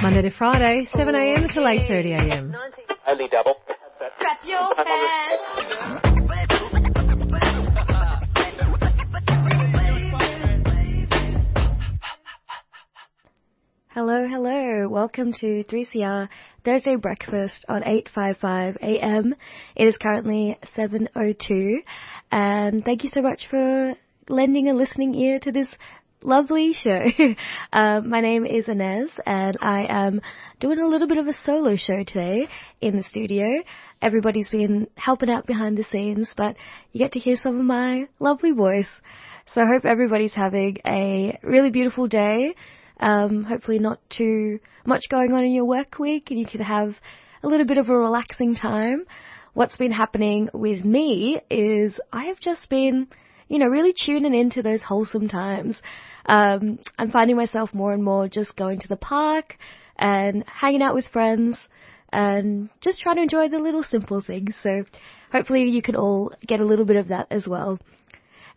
Monday to Friday, 7am until 8.30am. Only double. Clap your hands. Hello, hello. Welcome to 3CR Thursday Breakfast on 855 AM. It is currently 7.02 and thank you so much for lending a listening ear to this lovely show. um, my name is Inez and I am doing a little bit of a solo show today in the studio. Everybody's been helping out behind the scenes, but you get to hear some of my lovely voice. So I hope everybody's having a really beautiful day. Um, hopefully not too much going on in your work week and you can have a little bit of a relaxing time. What's been happening with me is I have just been, you know, really tuning into those wholesome times. Um, I'm finding myself more and more just going to the park and hanging out with friends and just trying to enjoy the little simple things. So hopefully you can all get a little bit of that as well.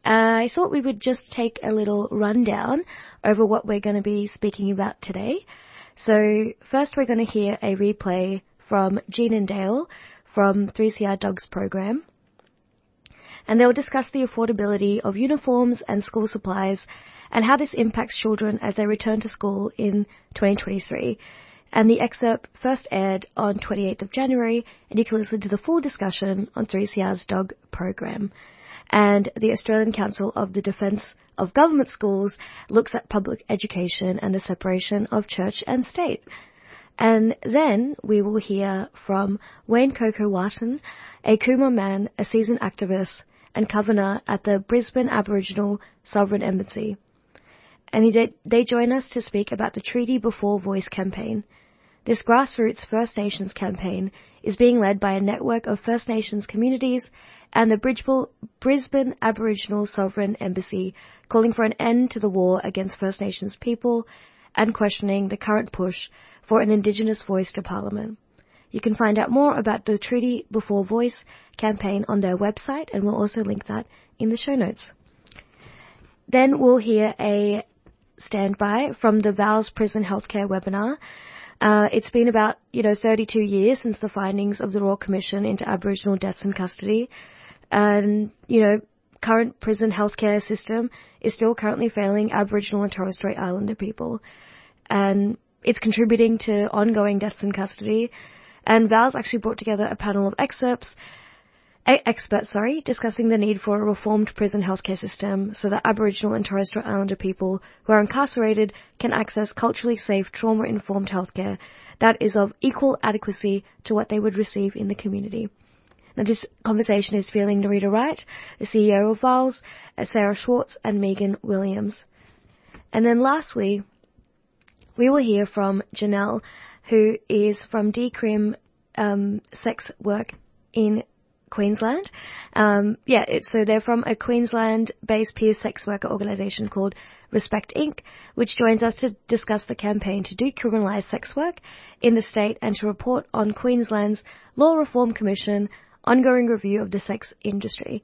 Uh, I thought we would just take a little rundown over what we're going to be speaking about today. So first we're going to hear a replay from Jean and Dale from 3CR Dogs program. And they'll discuss the affordability of uniforms and school supplies and how this impacts children as they return to school in 2023. And the excerpt first aired on 28th of January and you can listen to the full discussion on 3CR's dog program and the Australian Council of the Defence of Government Schools looks at public education and the separation of church and state. And then we will hear from Wayne Coco Wharton, a Kooma man, a seasoned activist and governor at the Brisbane Aboriginal Sovereign Embassy. And they, join us to speak about the Treaty Before Voice campaign. This grassroots First Nations campaign is being led by a network of First Nations communities and the Brisbane Aboriginal Sovereign Embassy calling for an end to the war against First Nations people and questioning the current push for an Indigenous voice to Parliament. You can find out more about the Treaty Before Voice campaign on their website and we'll also link that in the show notes. Then we'll hear a standby from the VALS Prison Healthcare webinar. Uh, it's been about, you know, 32 years since the findings of the Royal Commission into Aboriginal deaths in custody. And, you know, current prison healthcare system is still currently failing Aboriginal and Torres Strait Islander people. And it's contributing to ongoing deaths in custody. And VALS actually brought together a panel of excerpts experts, sorry, discussing the need for a reformed prison healthcare system so that Aboriginal and Torres Strait Islander people who are incarcerated can access culturally safe, trauma-informed healthcare that is of equal adequacy to what they would receive in the community. Now this conversation is feeling Nerita Waight, the CEO of VALS, Sarah Schwartz and Megan Williams. And then lastly, we will hear from Janelle, who is from Decrim um, Sex Work in Queensland. Um, yeah, so they're from a Queensland-based peer sex worker organisation called Respect Inc., which joins us to discuss the campaign to decriminalise sex work in the state and to report on Queensland's Law Reform Commission ongoing review of the sex industry.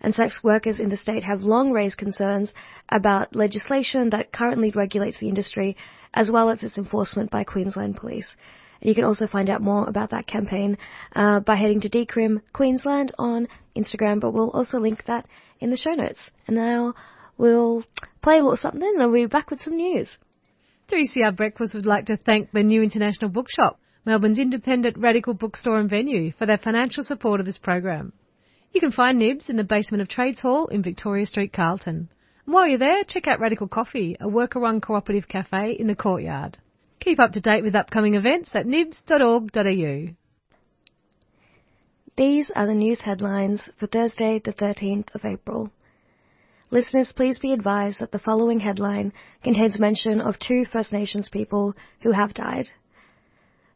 And sex workers in the state have long raised concerns about legislation that currently regulates the industry as well as its enforcement by Queensland Police. You can also find out more about that campaign uh, by heading to Decrim Queensland on Instagram, but we'll also link that in the show notes. And now we'll play a little something and we'll be back with some news. 3CR Breakfast would like to thank the New International Bookshop, Melbourne's independent radical bookstore and venue, for their financial support of this program. You can find Nibs in the basement of Trades Hall in Victoria Street, Carlton. And while you're there, check out Radical Coffee, a worker-run cooperative cafe in the courtyard. Keep up to date with upcoming events at nibs.org.au. These are the news headlines for Thursday, the 13th of April. Listeners, please be advised that the following headline contains mention of two First Nations people who have died.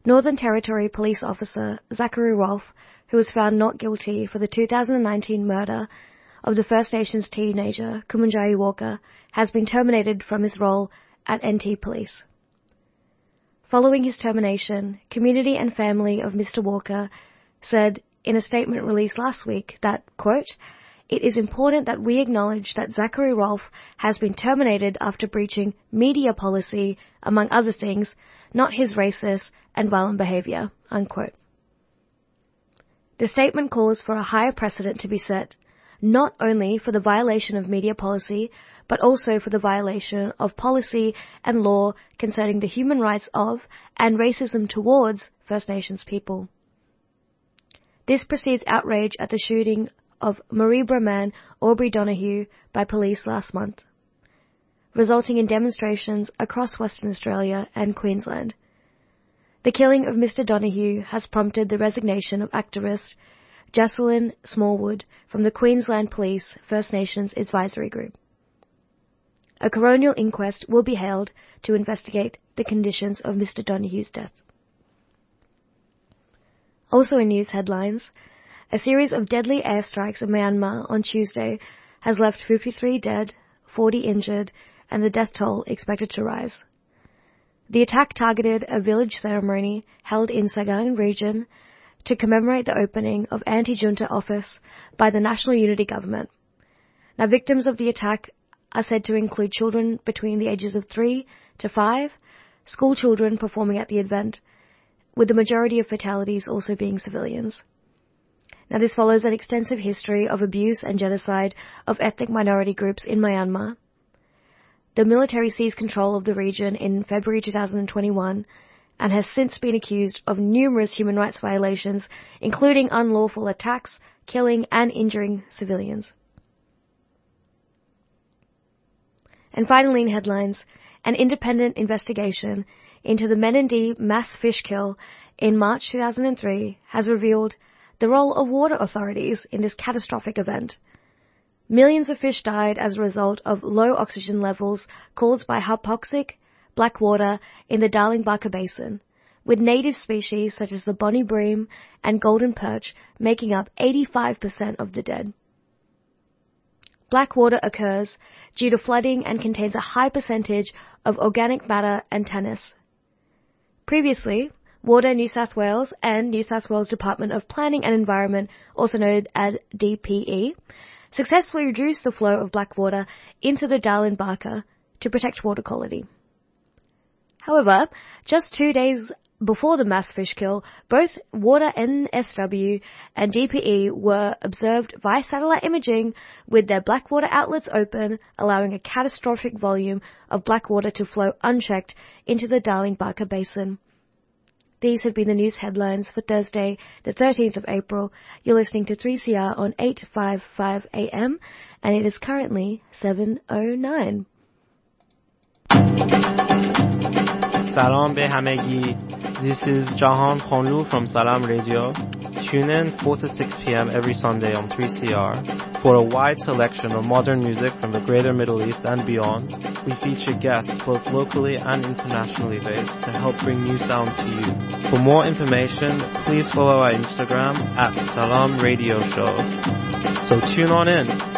Northern Territory police officer Zachary Rolfe, who was found not guilty for the 2019 murder of the First Nations teenager Kumanjayi Walker, has been terminated from his role at NT Police. Following his termination, community and family of Mr. Walker said in a statement released last week that, quote, it is important that we acknowledge that Zachary Rolfe has been terminated after breaching media policy, among other things, not his racist and violent behavior, unquote. The statement calls for a higher precedent to be set, not only for the violation of media policy, but also for the violation of policy and law concerning the human rights of and racism towards First Nations people. This precedes outrage at the shooting of Mareebra man Aubrey Donahue by police last month, resulting in demonstrations across Western Australia and Queensland. The killing of Mr. Donahue has prompted the resignation of activist Jocelyn Smallwood from the Queensland Police First Nations Advisory Group. A coronial inquest will be held to investigate the conditions of Mr. Donahue's death. Also in news headlines, a series of deadly airstrikes in Myanmar on Tuesday has left 53 dead, 40 injured, and the death toll expected to rise. The attack targeted a village ceremony held in Sagaing region to commemorate the opening of anti-junta office by the National Unity Government. Now victims of the attack are said to include children between the ages of 3 to 5, school children performing at the event, with the majority of fatalities also being civilians. Now this follows an extensive history of abuse and genocide of ethnic minority groups in Myanmar the military seized control of the region in February 2021 and has since been accused of numerous human rights violations, including unlawful attacks, killing and injuring civilians. And finally in headlines, an independent investigation into the Menindee mass fish kill in March 2003 has revealed the role of water authorities in this catastrophic event. Millions of fish died as a result of low oxygen levels caused by hypoxic black water in the Darling Baaka Basin, with native species such as the bonny bream and golden perch making up 85% of the dead. Black water occurs due to flooding and contains a high percentage of organic matter and tannins. Previously, Water New South Wales and New South Wales Department of Planning and Environment, also known as DPE, successfully reduced the flow of black water into the Darling Baaka to protect water quality. However, just two days before the mass fish kill, both Water NSW and DPE were observed via satellite imaging with their blackwater outlets open, allowing a catastrophic volume of blackwater to flow unchecked into the Darling Baaka Basin. These have been the news headlines for Thursday, the 13th of April. You're listening to 3CR on 855 AM, and it is currently 7.09. سلام به همگی. This is Jahan Khonlu from Salam Radio. Tune in 4 to 6 p.m. every Sunday on 3CR for a wide selection of modern music from the greater Middle East and beyond. We feature guests both locally and internationally based to help bring new sounds to you. For more information, please follow our Instagram at Salam Radio Show. So tune on in.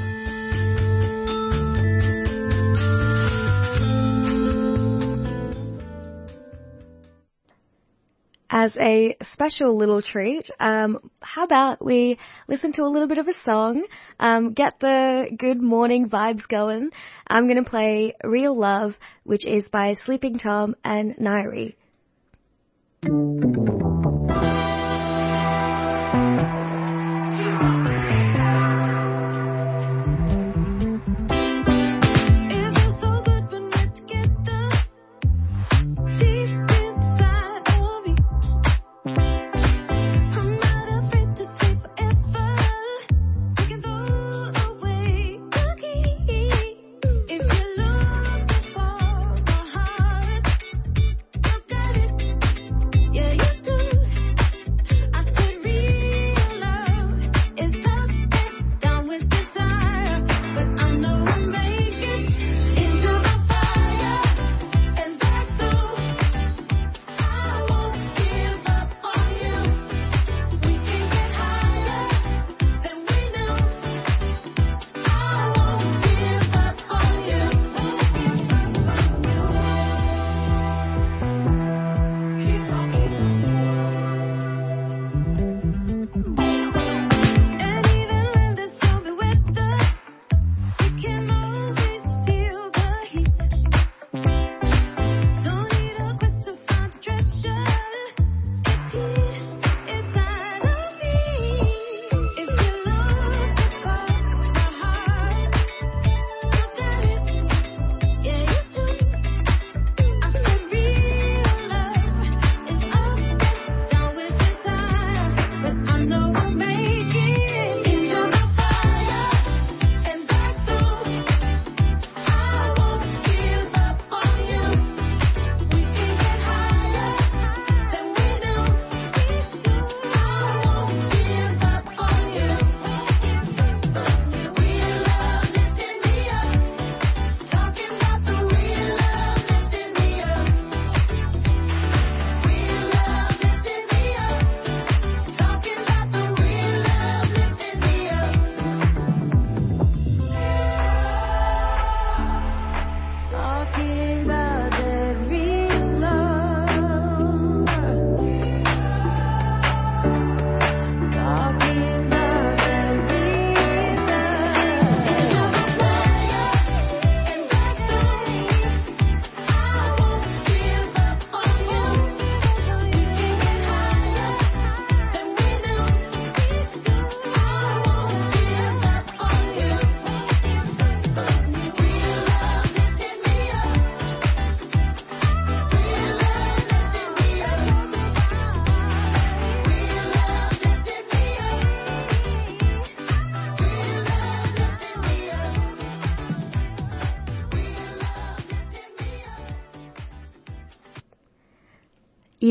As a special little treat, um, how about we listen to a little bit of a song, um, get the good morning vibes going. I'm going to play Real Love, which is by Sleepy Tom and Nairi.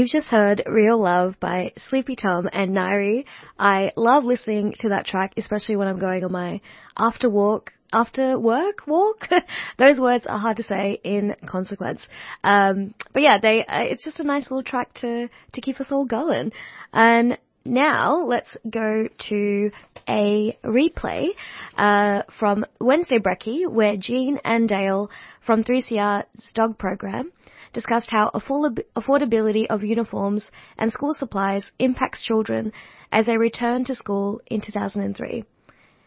You've just heard Real Love by Sleepy Tom and Nairi. I love listening to that track, especially when I'm going on my after walk, after work walk. Those words are hard to say in consequence. Um, but yeah, they, uh, it's just a nice little track to, to keep us all going. And now let's go to a replay uh, from Wednesday Brekkie, where Jean and Dale from 3CR's dog program discussed how affordability of uniforms and school supplies impacts children as they return to school in 2003.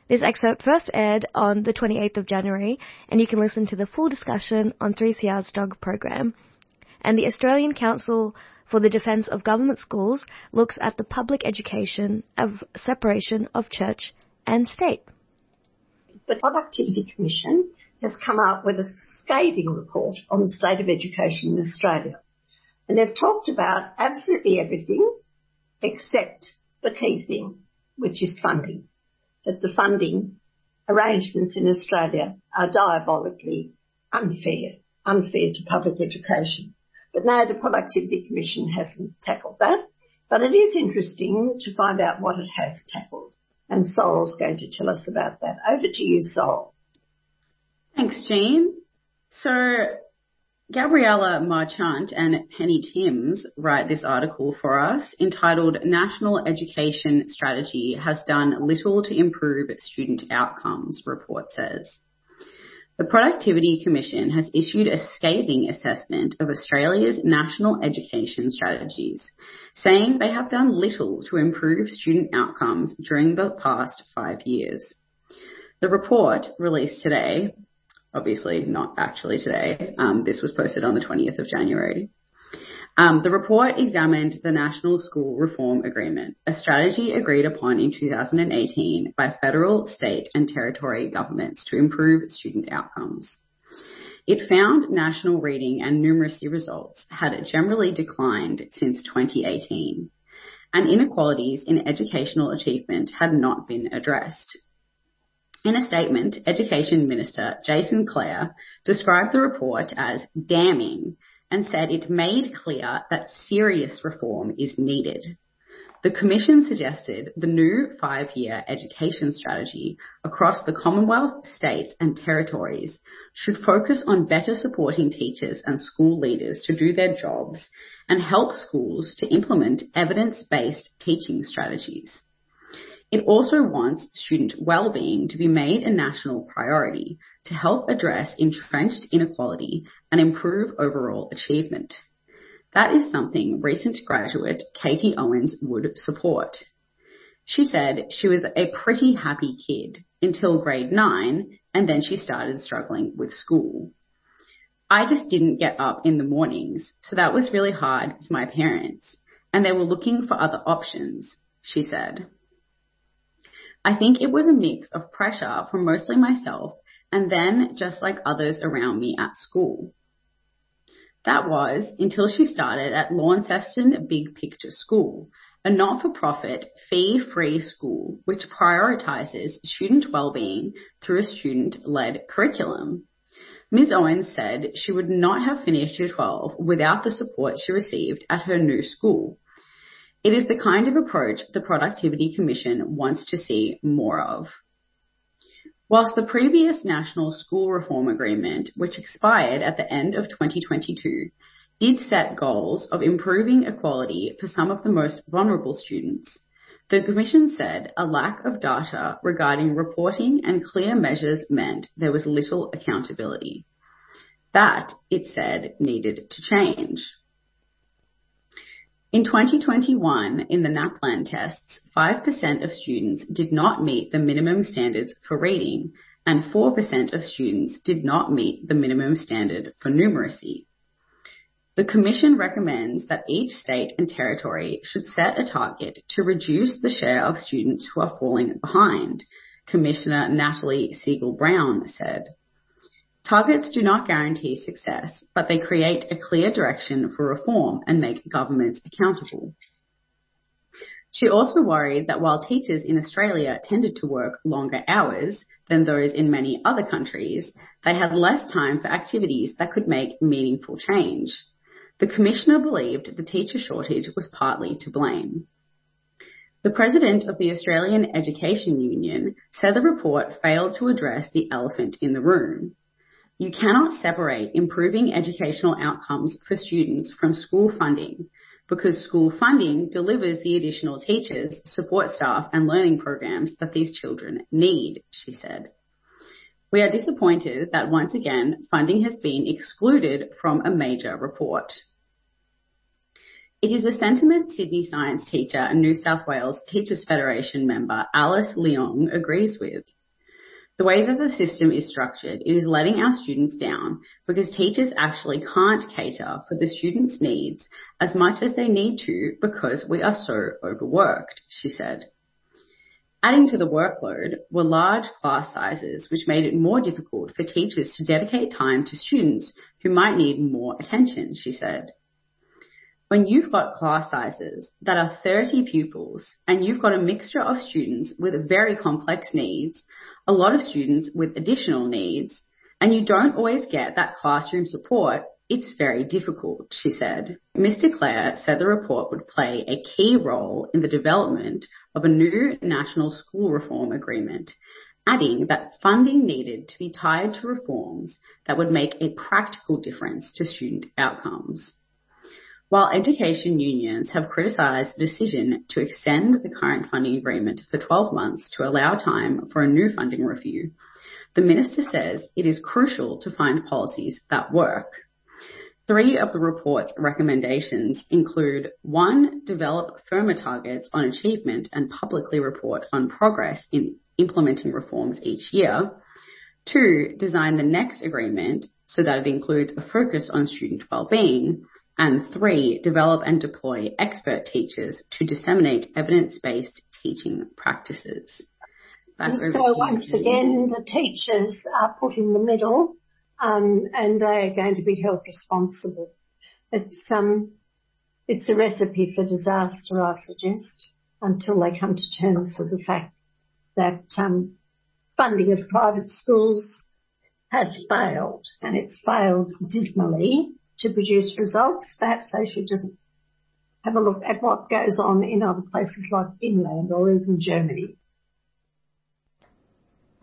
This excerpt first aired on the 28th of January, and you can listen to the full discussion on 3CR's dog program. And the Australian Council for the Defence of Government Schools looks at the public education of separation of church and state. The Productivity Commission has come out with a scathing report on the state of education in Australia. And they've talked about absolutely everything except the key thing, which is funding. That the funding arrangements in Australia are diabolically unfair, unfair to public education. But now the Productivity Commission hasn't tackled that. But it is interesting to find out what it has tackled. And Sol's going to tell us about that. Over to you, Sol. Thanks, Jean. So Gabriella Marchant and Penny Timms write this article for us entitled National Education Strategy has done little to improve student outcomes, report says. The Productivity Commission has issued a scathing assessment of Australia's national education strategies, saying they have done little to improve student outcomes during the past five years. The report, released today, obviously not actually today. Um, this was posted on the 20th of January. Um, the report examined the National School Reform Agreement, a strategy agreed upon in 2018 by federal, state and territory governments to improve student outcomes. It found national reading and numeracy results had generally declined since 2018, and inequalities in educational achievement had not been addressed. In a statement, Education Minister Jason Clare described the report as damning and said it made clear that serious reform is needed. The Commission suggested the new five-year education strategy across the Commonwealth, states and territories should focus on better supporting teachers and school leaders to do their jobs and help schools to implement evidence-based teaching strategies. It also wants student well-being to be made a national priority to help address entrenched inequality and improve overall achievement. That is something recent graduate Katie Owens would support. She said she was a pretty happy kid until grade nine and then she started struggling with school. I just didn't get up in the mornings, so that was really hard for my parents and they were looking for other options, she said. I think it was a mix of pressure from mostly myself and then just like others around me at school. That was until she started at Launceston Big Picture School, a not-for-profit fee-free school which prioritizes student well-being through a student-led curriculum. Ms. Owens said she would not have finished year 12 without the support she received at her new school. It is the kind of approach the Productivity Commission wants to see more of. Whilst the previous National School Reform Agreement, which expired at the end of 2022, did set goals of improving equality for some of the most vulnerable students, the Commission said a lack of data regarding reporting and clear measures meant there was little accountability. That, it said, needed to change. In 2021, in the NAPLAN tests, 5% of students did not meet the minimum standards for reading, and 4% of students did not meet the minimum standard for numeracy. The Commission recommends that each state and territory should set a target to reduce the share of students who are falling behind, Commissioner Natalie Siegel Brown said. Targets do not guarantee success, but they create a clear direction for reform and make governments accountable. She also worried that while teachers in Australia tended to work longer hours than those in many other countries, they had less time for activities that could make meaningful change. The Commissioner believed the teacher shortage was partly to blame. The president of the Australian Education Union said the report failed to address the elephant in the room. You cannot separate improving educational outcomes for students from school funding because school funding delivers the additional teachers, support staff and learning programs that these children need, she said. We are disappointed that once again funding has been excluded from a major report. It is a sentiment Sydney science teacher and New South Wales Teachers Federation member Alice Leong agrees with. The way that the system is structured, it is letting our students down because teachers actually can't cater for the students' needs as much as they need to because we are so overworked, she said. Adding to the workload were large class sizes, which made it more difficult for teachers to dedicate time to students who might need more attention, she said when you've got class sizes that are 30 pupils and you've got a mixture of students with very complex needs, a lot of students with additional needs, and you don't always get that classroom support, it's very difficult, she said. Mr. Clare said the report would play a key role in the development of a new national school reform agreement, adding that funding needed to be tied to reforms that would make a practical difference to student outcomes. While education unions have criticised the decision to extend the current funding agreement for 12 months to allow time for a new funding review, the minister says it is crucial to find policies that work. Three of the report's recommendations include one, develop firmer targets on achievement and publicly report on progress in implementing reforms each year. Two, design the next agreement so that it includes a focus on student well-being. And three, develop and deploy expert teachers to disseminate evidence-based teaching practices. Back so once again, the teachers are put in the middle, um, and they are going to be held responsible. It's um, it's a recipe for disaster, I suggest, until they come to terms with the fact that um, funding of private schools has failed, and it's failed dismally to produce results. Perhaps they should just have a look at what goes on in other places like Finland or even Germany.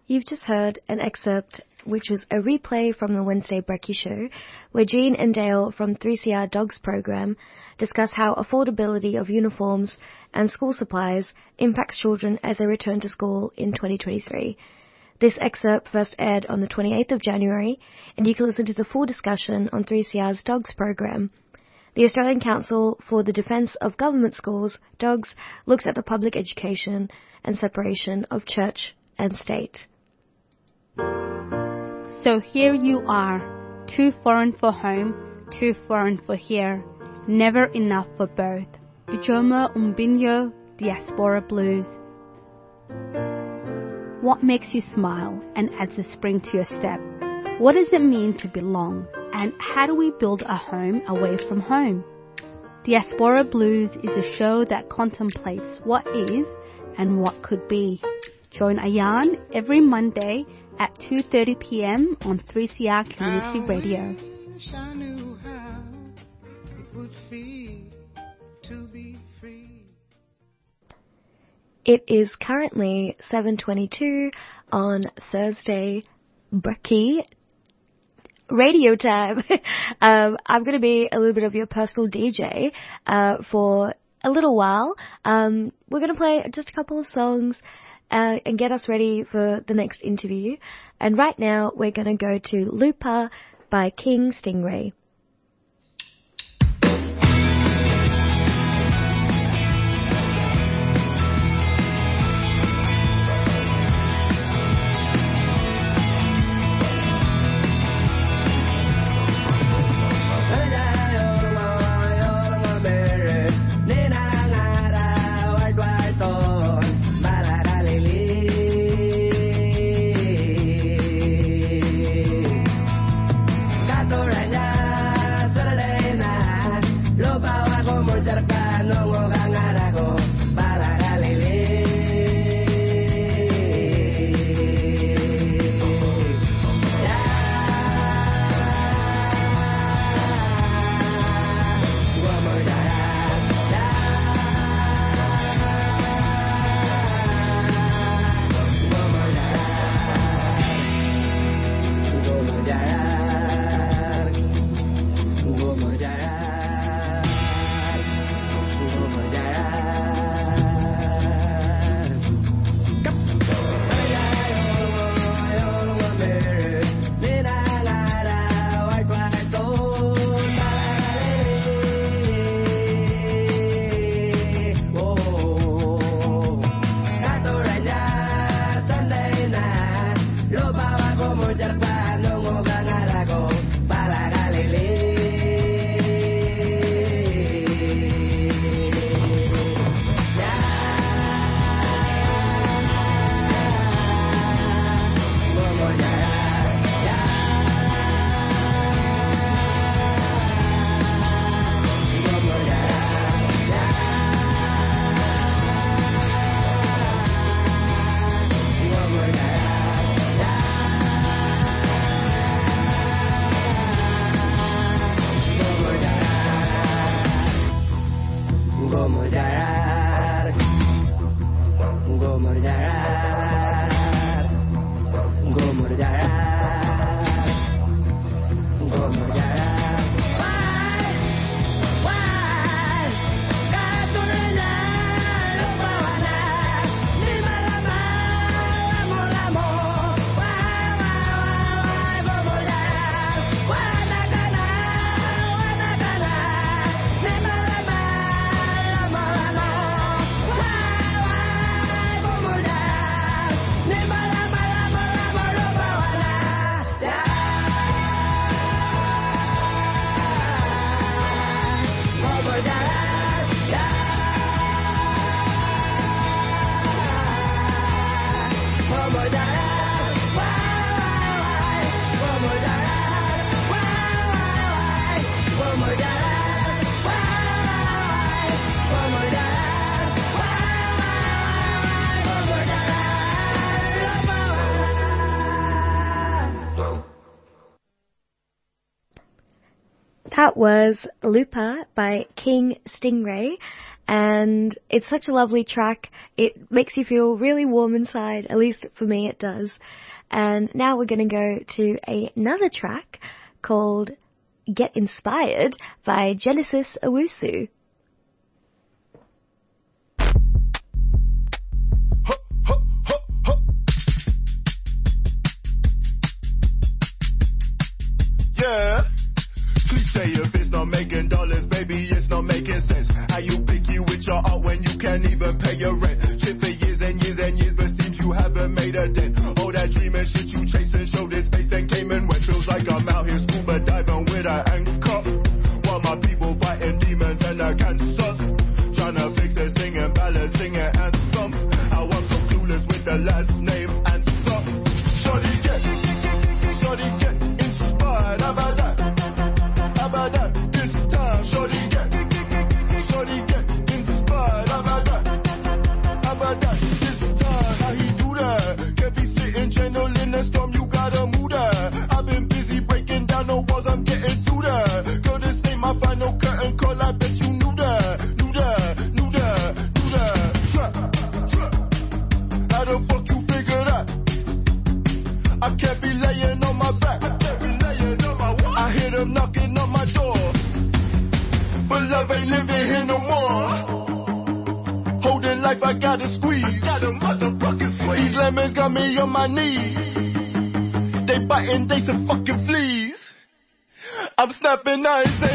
You've just heard an excerpt which was a replay from the Wednesday Brekkie Show, where Jean and Dale from 3CR Dogs program discuss how affordability of uniforms and school supplies impacts children as they return to school in 2023. This excerpt first aired on the 28th of January, and you can listen to the full discussion on 3CR's Dogs program. The Australian Council for the Defence of Government Schools, DOGS, looks at the public education and separation of church and state. So here you are, too foreign for home, too foreign for here, never enough for both. Ijeoma Umebinyuo Diaspora Blues. What makes you smile and adds a spring to your step? What does it mean to belong? And how do we build a home away from home? Diaspora Blues is a show that contemplates what is and what could be. Join Ayan every Monday at 2:30 p.m. on 3CR Community Radio. It is currently 7.22 on Thursday, Brekkie radio time. um, I'm going to be a little bit of your personal DJ uh, for a little while. Um, we're going to play just a couple of songs uh, and get us ready for the next interview. And right now, we're going to go to Lupa by King Stingray. That was Lupa by King Stingray. And it's such a lovely track. It makes you feel really warm inside. At least for me it does. And now we're going to go to another track called Get Inspired by Genesis Owusu. Making dollars, baby, it's not making sense. How you picky with your art when you can't even pay your rent? Shit for years and years and years, but seems you haven't made a dent. All that dreaming shit you chasing, showed its face and came and went. Feels like I'm out here scuba diving with an anchor. While my people fighting demons and the cancers. My knees. They biting, they some fucking fleas. I'm snapping eyes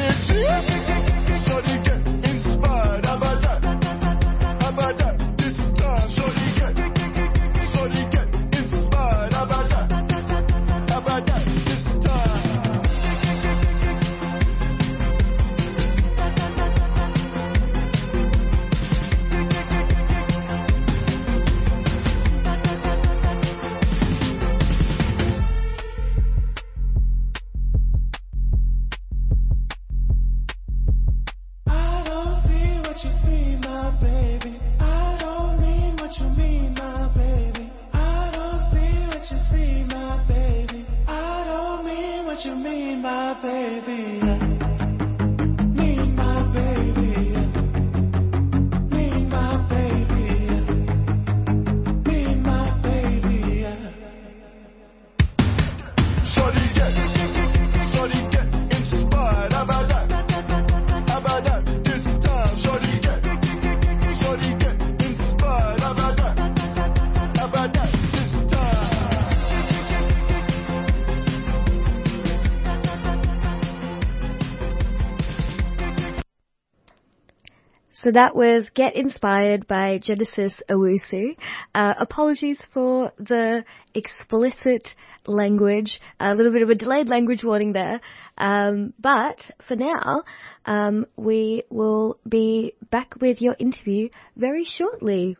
So that was Get Inspired by Genesis Owusu. Uh, apologies for the explicit language, a little bit of a delayed language warning there. Um, but for now, um, we will be back with your interview very shortly.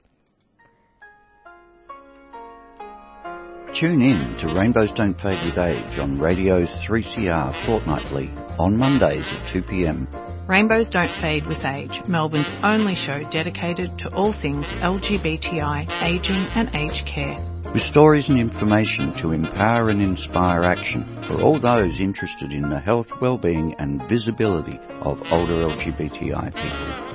Tune in to Rainbows Don't Fade with Age on Radio 3CR fortnightly on Mondays at 2pm. Rainbows Don't Fade with Age, Melbourne's only show dedicated to all things LGBTI, ageing and aged care. With stories and information to empower and inspire action for all those interested in the health, well-being and visibility of older LGBTI people.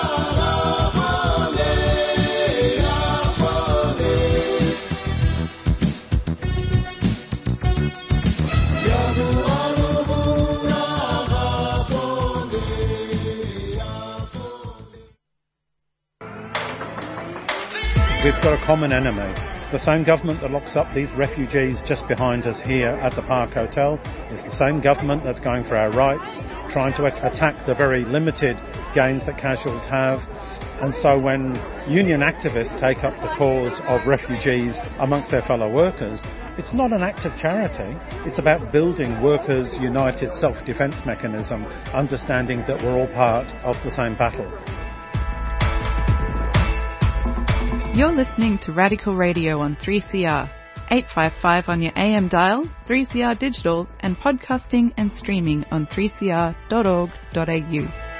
We've got a common enemy. The same government that locks up these refugees just behind us here at the Park Hotel is the same government that's going for our rights, trying to attack the very limited gains that casuals have. And so when union activists take up the cause of refugees amongst their fellow workers, it's not an act of charity. It's about building workers' united self-defense mechanism, understanding that we're all part of the same battle. You're listening to Radical Radio on 3CR. 855 on your AM dial, 3CR digital, and podcasting and streaming on 3cr.org.au.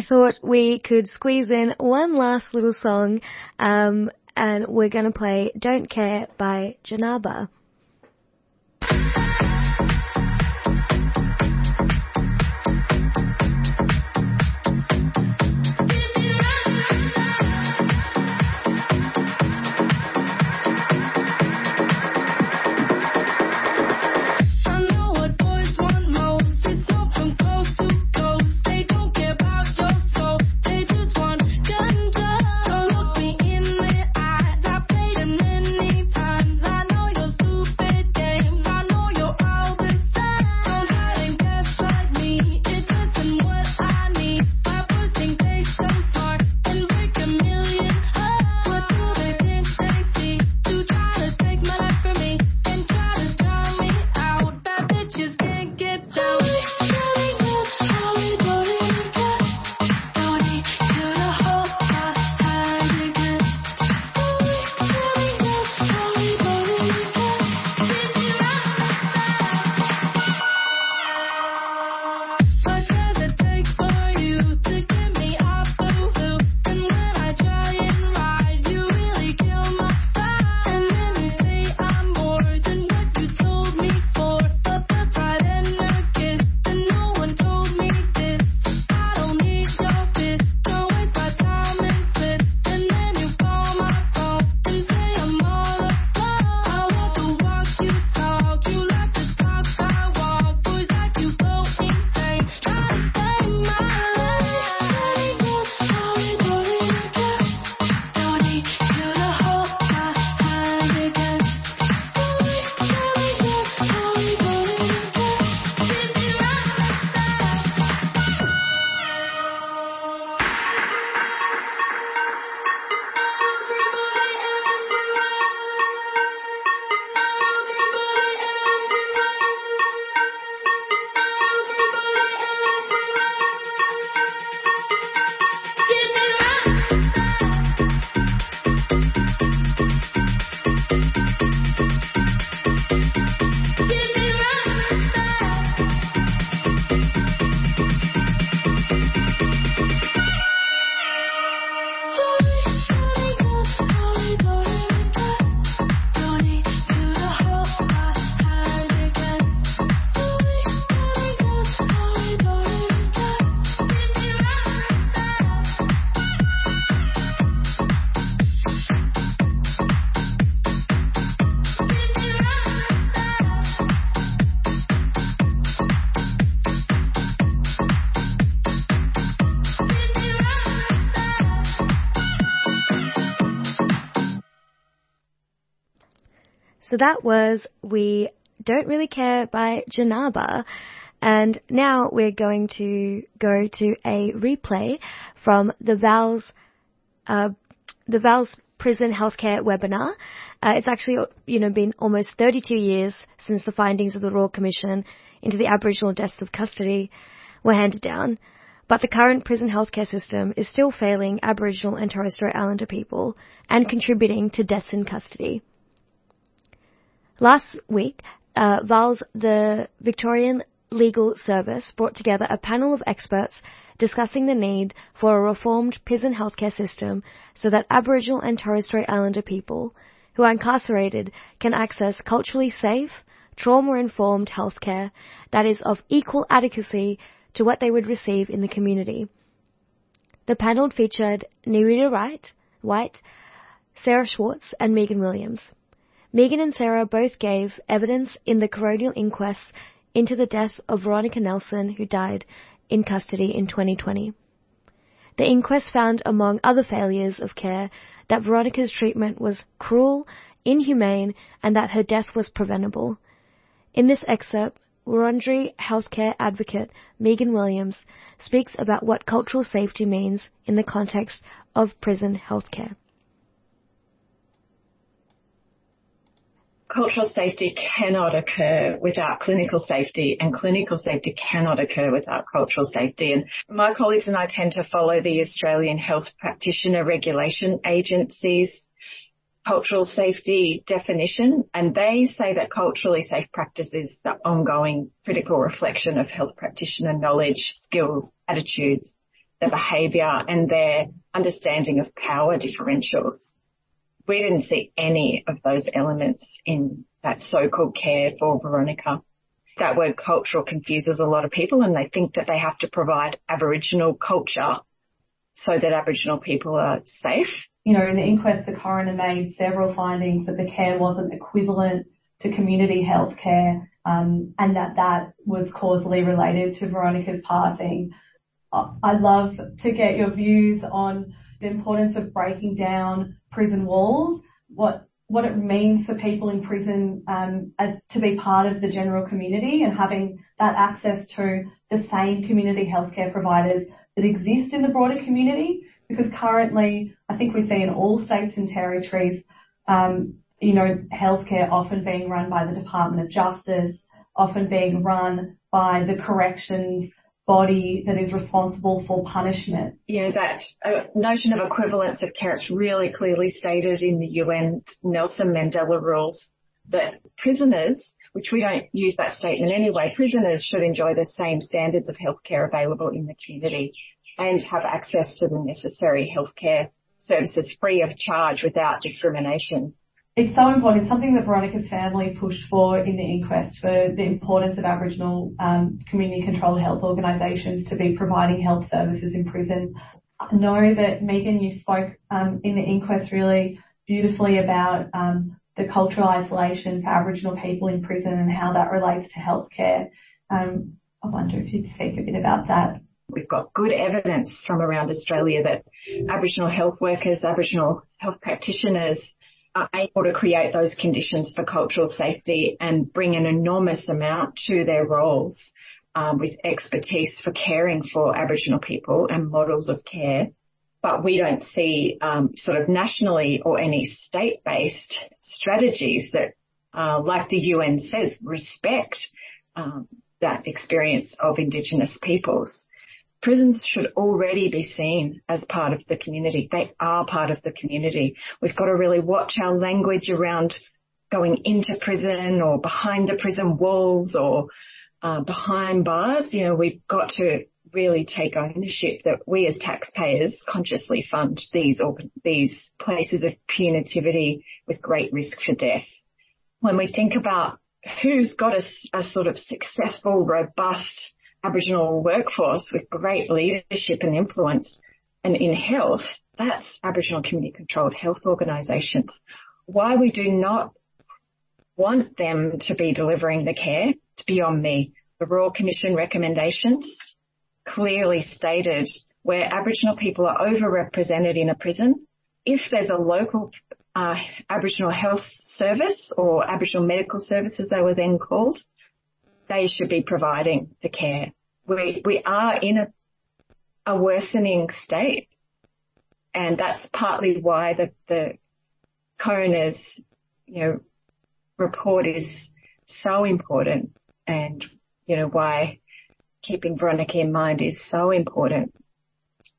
I thought we could squeeze in one last little song, um, and we're going to play Don't Care by Janaba. So that was We Don't Really Care by Janaba. And now we're going to go to a replay from the VALS, uh, the VALS prison healthcare webinar. Uh, it's actually, you know, been almost 32 years since the findings of the Royal Commission into the Aboriginal deaths of custody were handed down. But the current prison healthcare system is still failing Aboriginal and Torres Strait Islander people and contributing to deaths in custody. Last week, uh, VALS, the Victorian Legal Service, brought together a panel of experts discussing the need for a reformed prison healthcare system so that Aboriginal and Torres Strait Islander people who are incarcerated can access culturally safe, trauma-informed healthcare that is of equal adequacy to what they would receive in the community. The panel featured Nerita Wright, Waight, Sarah Schwartz, and Megan Williams. Megan and Sarah both gave evidence in the coronial inquest into the death of Veronica Nelson, who died in custody in 2020. The inquest found, among other failures of care, that Veronica's treatment was cruel, inhumane, and that her death was preventable. In this excerpt, Wiradjuri healthcare advocate Megan Williams speaks about what cultural safety means in the context of prison healthcare. Cultural safety cannot occur without clinical safety and clinical safety cannot occur without cultural safety. And my colleagues and I tend to follow the Australian Health Practitioner Regulation Agency's cultural safety definition and they say that culturally safe practice is the ongoing critical reflection of health practitioner knowledge, skills, attitudes, their behaviour and their understanding of power differentials we didn't see any of those elements in that so-called care for Veronica. That word cultural confuses a lot of people and they think that they have to provide Aboriginal culture so that Aboriginal people are safe. You know, in the inquest, the coroner made several findings that the care wasn't equivalent to community health care um, and that that was causally related to Veronica's passing. I'd love to get your views on the importance of breaking down prison walls, what what it means for people in prison um, as to be part of the general community and having that access to the same community healthcare providers that exist in the broader community. Because currently, I think we see in all states and territories, um, you know, healthcare often being run by the Department of Justice, often being run by the corrections body that is responsible for punishment. Yeah, that uh, notion of equivalence of care is really clearly stated in the UN Nelson Mandela rules that prisoners, which we don't use that statement anyway, prisoners should enjoy the same standards of healthcare available in the community and have access to the necessary healthcare services free of charge without discrimination it's so important. It's something that Veronica's family pushed for in the inquest for the importance of Aboriginal um, community controlled health organisations to be providing health services in prison. I know that Megan, you spoke um, in the inquest really beautifully about um, the cultural isolation for Aboriginal people in prison and how that relates to healthcare. Um, I wonder if you'd speak a bit about that. We've got good evidence from around Australia that Aboriginal health workers, Aboriginal health practitioners are able to create those conditions for cultural safety and bring an enormous amount to their roles um, with expertise for caring for Aboriginal people and models of care. But we don't see um, sort of nationally or any state-based strategies that, uh, like the UN says, respect um, that experience of Indigenous peoples prisons should already be seen as part of the community. They are part of the community. We've got to really watch our language around going into prison or behind the prison walls or uh, behind bars. You know, we've got to really take ownership that we as taxpayers consciously fund these these places of punitivity with great risk for death. When we think about who's got a, a sort of successful, robust Aboriginal workforce with great leadership and influence and in health, that's Aboriginal community controlled health organisations. Why we do not want them to be delivering the care, it's beyond me. The Royal Commission recommendations clearly stated where Aboriginal people are overrepresented in a prison, if there's a local uh, Aboriginal health service or Aboriginal medical services they were then called, they should be providing the care. We, we are in a, a worsening state. And that's partly why the, the coroner's, you know, report is so important and, you know, why keeping Veronica in mind is so important.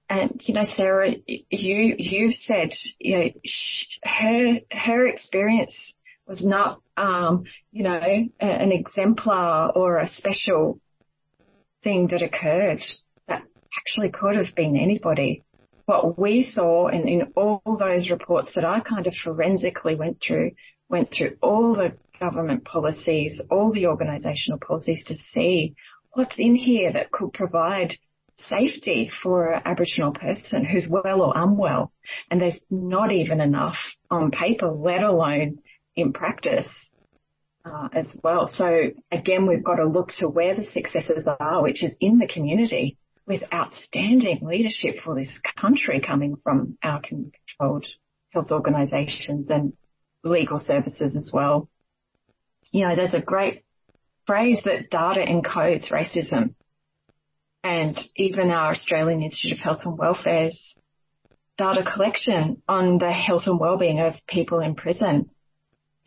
And, you know, Sarah, you, you said, you know, her, her experience was not, um, you know, an exemplar or a special thing that occurred that actually could have been anybody. What we saw in, in all those reports that I kind of forensically went through, went through all the government policies, all the organisational policies to see what's in here that could provide safety for an Aboriginal person who's well or unwell. And there's not even enough on paper, let alone in practice uh, as well. So again, we've got to look to where the successes are, which is in the community. with outstanding leadership for this country coming from our controlled health organisations and legal services as well. You know, there's a great phrase that data encodes racism. And even our Australian Institute of Health and Welfare's data collection on the health and well-being of people in prison.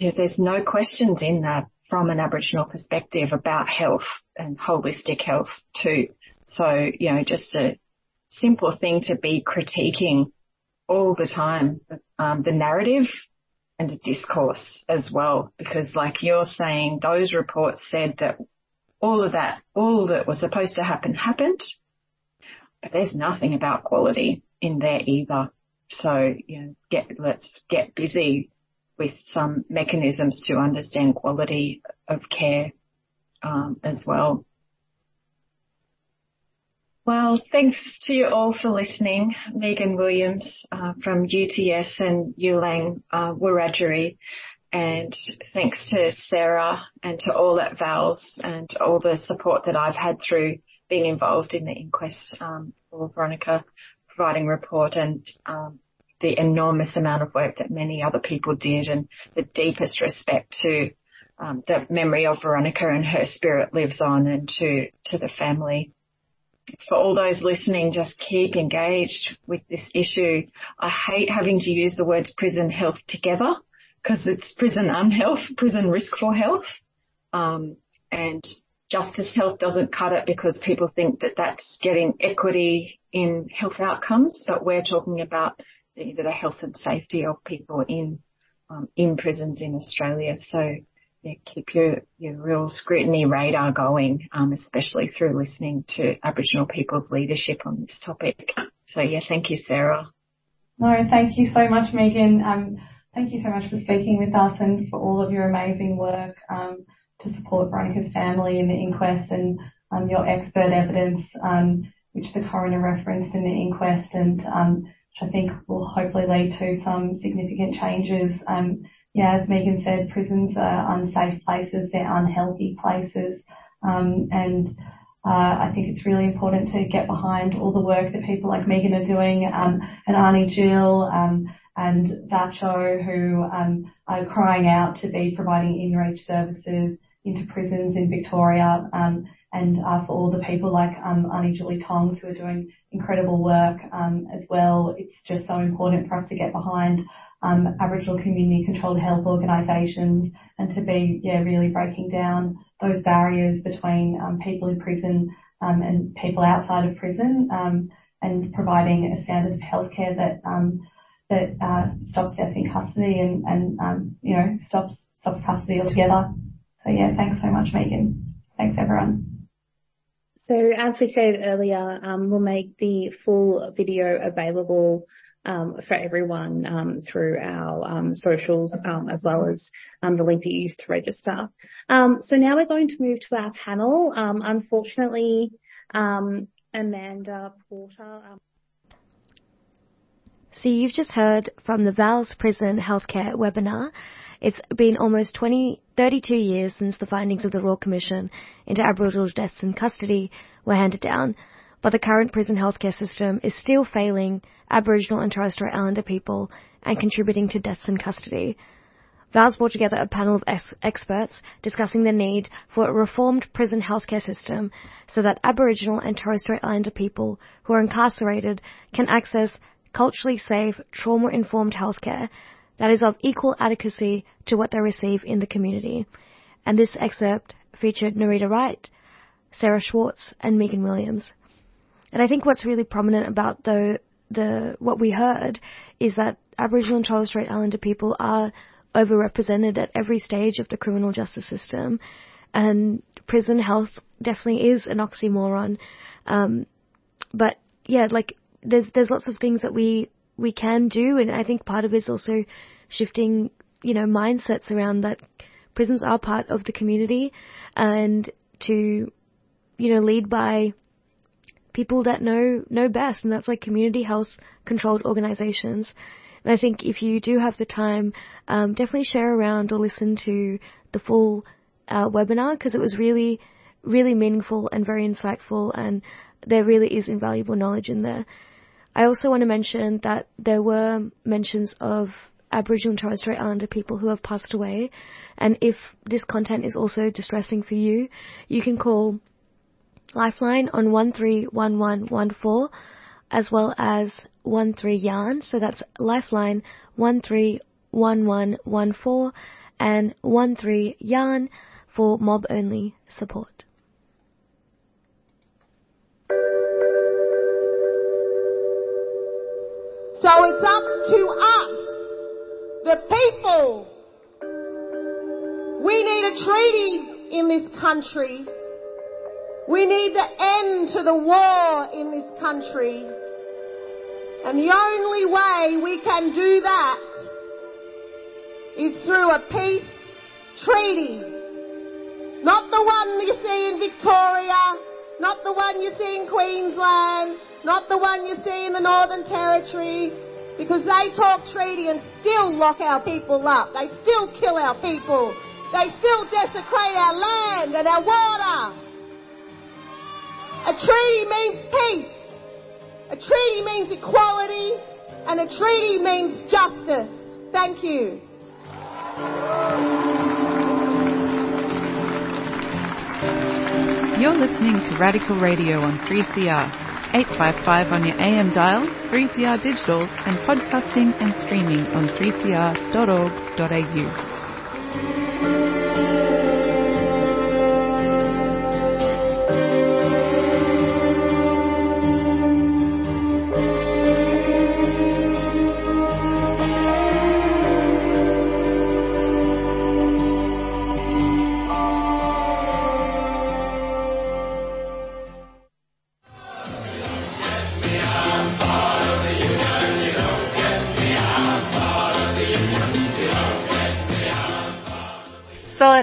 Know, there's no questions in that from an Aboriginal perspective about health and holistic health too. So, you know, just a simple thing to be critiquing all the time, um, the narrative and the discourse as well, because like you're saying, those reports said that all of that, all that was supposed to happen happened, but there's nothing about quality in there either. So, you know, get, let's get busy with some mechanisms to understand quality of care um, as well. Well, thanks to you all for listening. Megan Williams uh, from UTS and Yulang uh, Wiradjuri. And thanks to Sarah and to all at VALS and all the support that I've had through being involved in the inquest um, for Veronica providing report and um, the enormous amount of work that many other people did and the deepest respect to um, the memory of Veronica and her spirit lives on and to, to the family. For all those listening, just keep engaged with this issue. I hate having to use the words prison health together because it's prison unhealth, prison risk for health. Um, and justice health doesn't cut it because people think that that's getting equity in health outcomes, but we're talking about the, the health and safety of people in um, in prisons in Australia. So yeah, keep your, your real scrutiny radar going, um, especially through listening to Aboriginal people's leadership on this topic. So yeah, thank you, Sarah. No, thank you so much, Megan. Um, thank you so much for speaking with us and for all of your amazing work um, to support Veronica's family in the inquest and um, your expert evidence, um, which the coroner referenced in the inquest and which I think will hopefully lead to some significant changes. Um, yeah, as Megan said, prisons are unsafe places, they're unhealthy places. Um, and uh, I think it's really important to get behind all the work that people like Megan are doing, um, and Arnie Gill, um, and VACCHO, who are crying out to be providing in-reach services into prisons in Victoria, and uh, for all the people like um, Arnie Julie Tongs who are doing incredible work um, as well. It's just so important for us to get behind um, Aboriginal community controlled health organisations and to be yeah really breaking down those barriers between um, people in prison um, and people outside of prison um, and providing a standard of healthcare that um, that uh, stops death in custody and, and you know stops stops custody altogether. So yeah, thanks so much, Megan. Thanks everyone. So as we said earlier, um, we'll make the full video available um, for everyone um, through our um, socials um, as well as um, the link that you used to register. so now we're going to move to our panel. unfortunately, Amanda Porter. So you've just heard from the VALS Prison Healthcare webinar. It's been almost 20, 32 years since the findings of the Royal Commission into Aboriginal deaths in custody were handed down, but the current prison healthcare system is still failing Aboriginal and Torres Strait Islander people and contributing to deaths in custody. VALS brought together a panel of ex- experts discussing the need for a reformed prison healthcare system so that Aboriginal and Torres Strait Islander people who are incarcerated can access culturally safe, trauma-informed healthcare that is of equal adequacy to what they receive in the community. And this excerpt featured Nerita Wright, Sarah Schwartz, and Megan Williams. And I think what's really prominent about the the what we heard is that Aboriginal and Torres Strait Islander people are overrepresented at every stage of the criminal justice system, and prison health definitely is an oxymoron. Um, but yeah, like there's there's lots of things that we we can do, and I think part of it is also shifting, you know, mindsets around that prisons are part of the community, and to, you know, lead by people that know know best, and that's like community health controlled organizations. And I think if you do have the time, um, definitely share around or listen to the full uh, webinar because it was really, really meaningful and very insightful and there really is invaluable knowledge in there. I also want to mention that there were mentions of Aboriginal and Torres Strait Islander people who have passed away, and if this content is also distressing for you, you can call Lifeline on 131114 as well as 13 Yarn, so that's Lifeline 131114 and 13 Yarn for mob only support. So it's up to us, the people. We need a treaty in this country. We need the end to the war in this country. And the only way we can do that is through a peace treaty. Not the one you see in Victoria, not the one you see in Queensland, not the one you see in the Northern Territory, because they talk treaty and still lock our people up. They still kill our people. They still desecrate our land and our water. A treaty means peace. A treaty means equality. And a treaty means justice. Thank you. You're listening to Radical Radio on 3CR. 855 on your AM dial, 3CR digital, and podcasting and streaming on 3cr.org.au.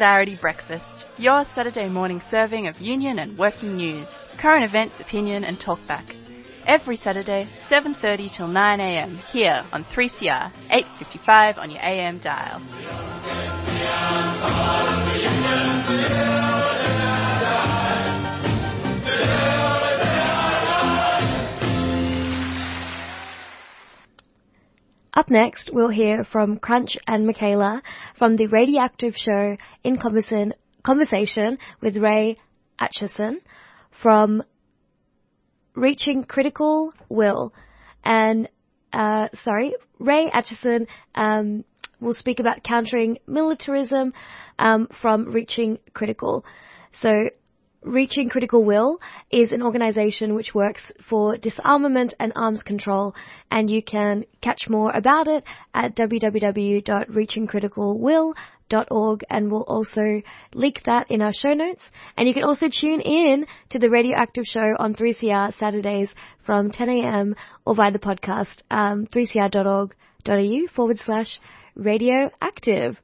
Solidarity Breakfast, your Saturday morning serving of union and working news, current events, opinion and talkback. Every Saturday, 7.30 till 9am, here on 3CR, 8.55 on your AM dial. Up next, we'll hear from Crunch and Michaela from the Radioactive Show in conversation with Ray Acheson from Reaching Critical Will. And, uh, sorry, Ray Acheson, um, will speak about countering militarism, um, from Reaching Critical. So, Reaching Critical Will is an organization which works for disarmament and arms control, and you can catch more about it at www.reachingcriticalwill.org, and we'll also link that in our show notes. And you can also tune in to the Radioactive Show on 3CR Saturdays from 10am or via the podcast, um, 3cr.org.au forward slash radioactive.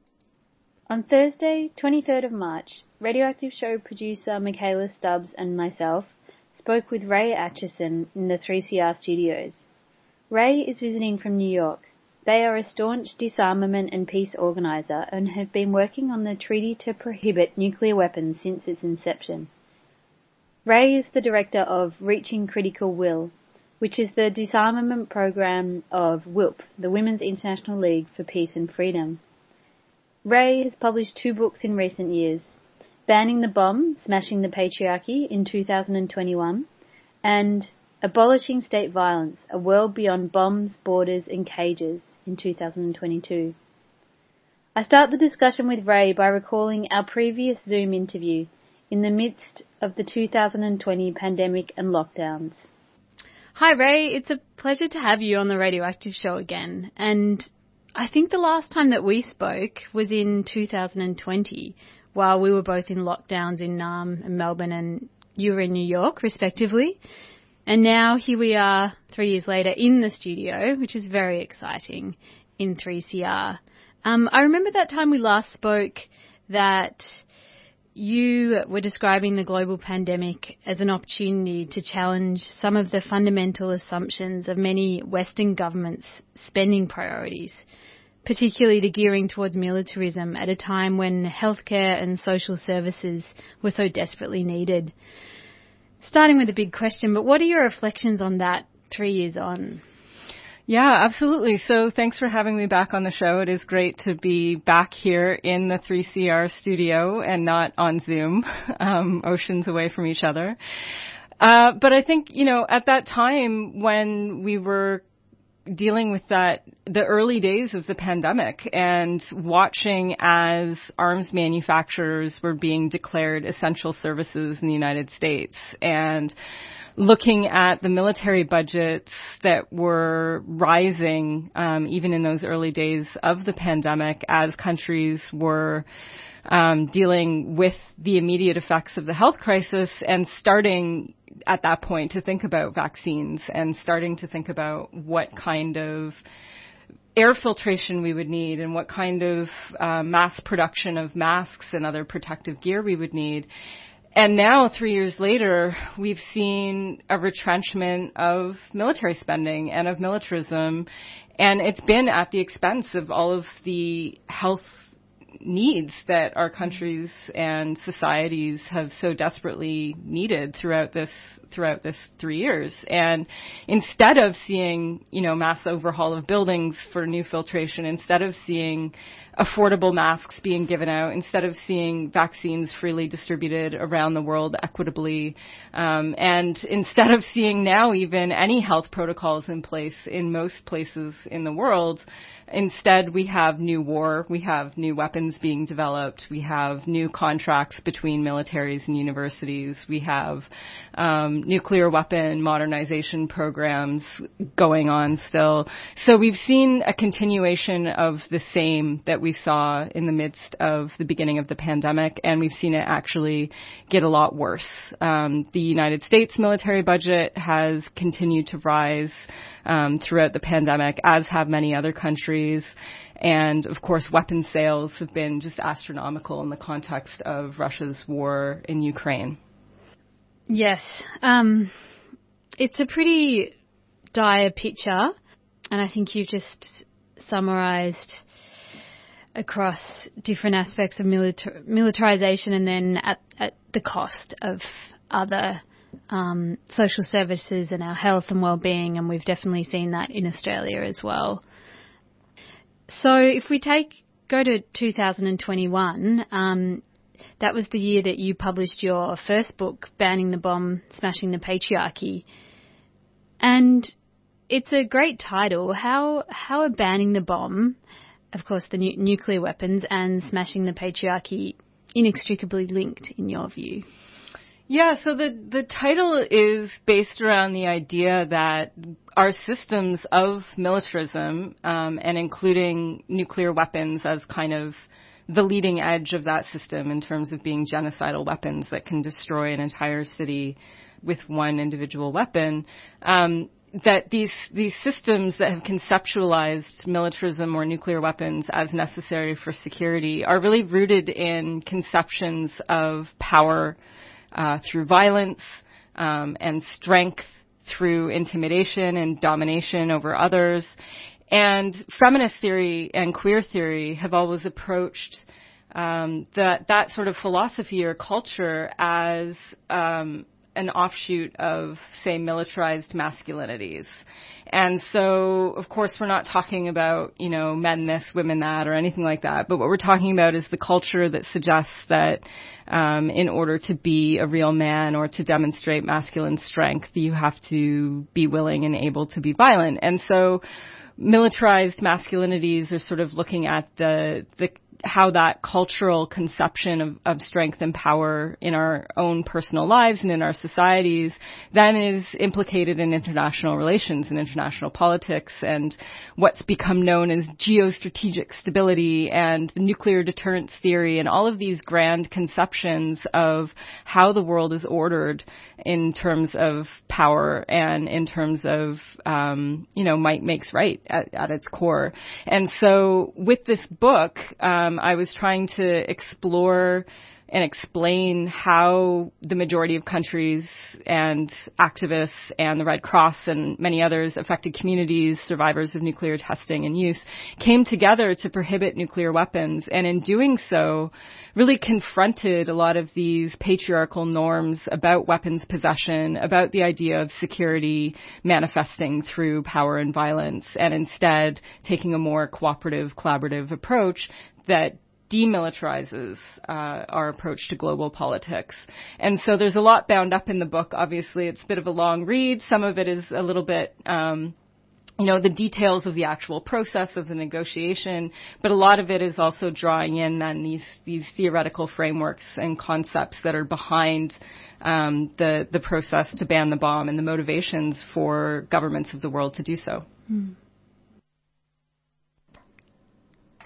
On Thursday, 23rd of March, Radioactive Show producer Michaela Stubbs and myself spoke with Ray Acheson in the 3CR studios. Ray is visiting from New York. They are a staunch disarmament and peace organizer and have been working on the treaty to prohibit nuclear weapons since its inception. Ray is the director of Reaching Critical Will, which is the disarmament program of WILPF, the Women's International League for Peace and Freedom. Ray has published two books in recent years, Banning the Bomb, Smashing the Patriarchy in 2021, and Abolishing State Violence, A World Beyond Bombs, Borders and Cages in 2022. I start the discussion with Ray by recalling our previous Zoom interview in the midst of the 2020 pandemic and lockdowns. Hi Ray, it's a pleasure to have you on the Radioactive Show again. And I think the last time that we spoke was in 2020 while we were both in lockdowns in and Melbourne and you were in New York respectively. And now here we are three years later in the studio, which is very exciting in 3CR. Um, I remember that time we last spoke that you were describing the global pandemic as an opportunity to challenge some of the fundamental assumptions of many Western governments' spending priorities, particularly the gearing towards militarism at a time when healthcare and social services were so desperately needed. Starting with a big question, but what are your reflections on that three years on? Yeah, absolutely. So thanks for having me back on the show. It is great to be back here in the 3CR studio and not on Zoom, um, oceans away from each other. Uh, but I think, you know, at that time when we were dealing with that, the early days of the pandemic and watching as arms manufacturers were being declared essential services in the United States and looking at the military budgets that were rising um, even in those early days of the pandemic as countries were um, dealing with the immediate effects of the health crisis and starting at that point to think about vaccines and starting to think about what kind of air filtration we would need and what kind of uh, mass production of masks and other protective gear we would need. And now, three years later, we've seen a retrenchment of military spending and of militarism, and it's been at the expense of all of the health needs that our countries and societies have so desperately needed throughout this throughout this three years. And instead of seeing, you know, mass overhaul of buildings for new filtration, instead of seeing affordable masks being given out instead of seeing vaccines freely distributed around the world equitably. Um, and instead of seeing now even any health protocols in place in most places in the world, Instead, we have new war, we have new weapons being developed, we have new contracts between militaries and universities, we have um, nuclear weapon modernization programs going on still. So we've seen a continuation of the same that we saw in the midst of the beginning of the pandemic, and we've seen it actually get a lot worse. Um, the United States military budget has continued to rise um, throughout the pandemic, as have many other countries. And of course, weapon sales have been just astronomical in the context of Russia's war in Ukraine. Yes, um, it's a pretty dire picture, and I think you've just summarised across different aspects of militar- militarization and then at, at the cost of other um, social services and our health and well-being, and we've definitely seen that in Australia as well. So if we take go to 2021, um, that was the year that you published your first book, Banning the Bomb, Smashing the Patriarchy, and it's a great title. How how are banning the bomb of course, the nu- nuclear weapons and smashing the patriarchy inextricably linked, in your view? Yeah, so the, the title is based around the idea that our systems of militarism, um, and including nuclear weapons as kind of the leading edge of that system in terms of being genocidal weapons that can destroy an entire city with one individual weapon, um, that these these systems that have conceptualized militarism or nuclear weapons as necessary for security are really rooted in conceptions of power uh, through violence um, and strength through intimidation and domination over others. And feminist theory and queer theory have always approached um, that that sort of philosophy or culture as um, an offshoot of, say, militarized masculinities. And so, of course, we're not talking about, you know, men this, women that, or anything like that. But what we're talking about is the culture that suggests that um, in order to be a real man or to demonstrate masculine strength, you have to be willing and able to be violent. And so, militarized masculinities are sort of looking at the the how that cultural conception of, of strength and power in our own personal lives and in our societies then is implicated in international relations and international politics and what's become known as geostrategic stability and nuclear deterrence theory and all of these grand conceptions of how the world is ordered in terms of power and in terms of um, you know might makes right at, at, its core. And so with this book. Um, um, I was trying to explore and explain how the majority of countries and activists and the Red Cross and many others affected communities, survivors of nuclear testing and use, came together to prohibit nuclear weapons. And in doing so, really confronted a lot of these patriarchal norms about weapons possession, about the idea of security manifesting through power and violence, and instead taking a more cooperative, collaborative approach that demilitarizes uh, our approach to global politics. And so there's a lot bound up in the book. Obviously, it's a bit of a long read. Some of it is a little bit. Um, you know, the details of the actual process of the negotiation, but a lot of it is also drawing in on these, these theoretical frameworks and concepts that are behind um, the, the process to ban the bomb and the motivations for governments of the world to do so. Mm.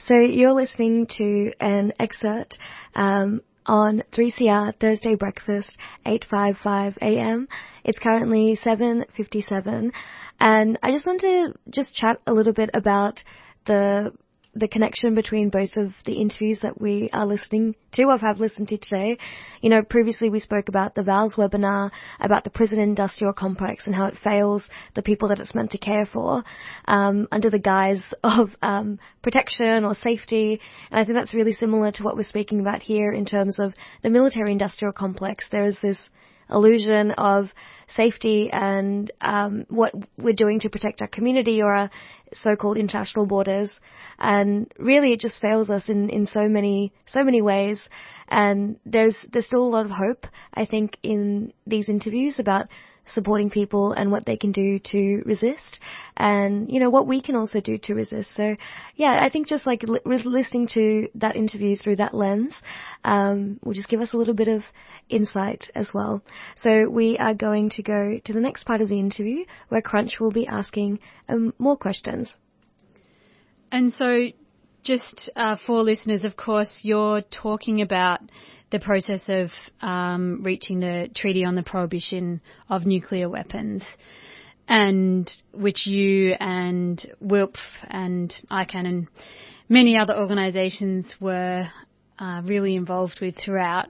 So you're listening to an excerpt um, on 3CR Thursday Breakfast, 8:55 a.m. It's currently 7:57, and I just want to just chat a little bit about the the connection between both of the interviews that we are listening to or have listened to today. You know, previously we spoke about the VALS webinar, about the prison industrial complex and how it fails the people that it's meant to care for, um, under the guise of um, protection or safety. And I think that's really similar to what we're speaking about here in terms of the military industrial complex. There is this illusion of safety and um, what we're doing to protect our community or our so-called international borders. And really, it just fails us in, in so many so many ways. And there's there's still a lot of hope, I think, in these interviews about supporting people and what they can do to resist and you know what we can also do to resist. So yeah i think just like li- listening to that interview through that lens um, will just give us a little bit of insight as well. So we are going to go to the next part of the interview where crunch will be asking um, more questions. And so just uh, for listeners of course you're talking about the process of um, reaching the treaty on the prohibition of nuclear weapons, and which you and WILPF and ICAN and many other organisations were uh, really involved with throughout.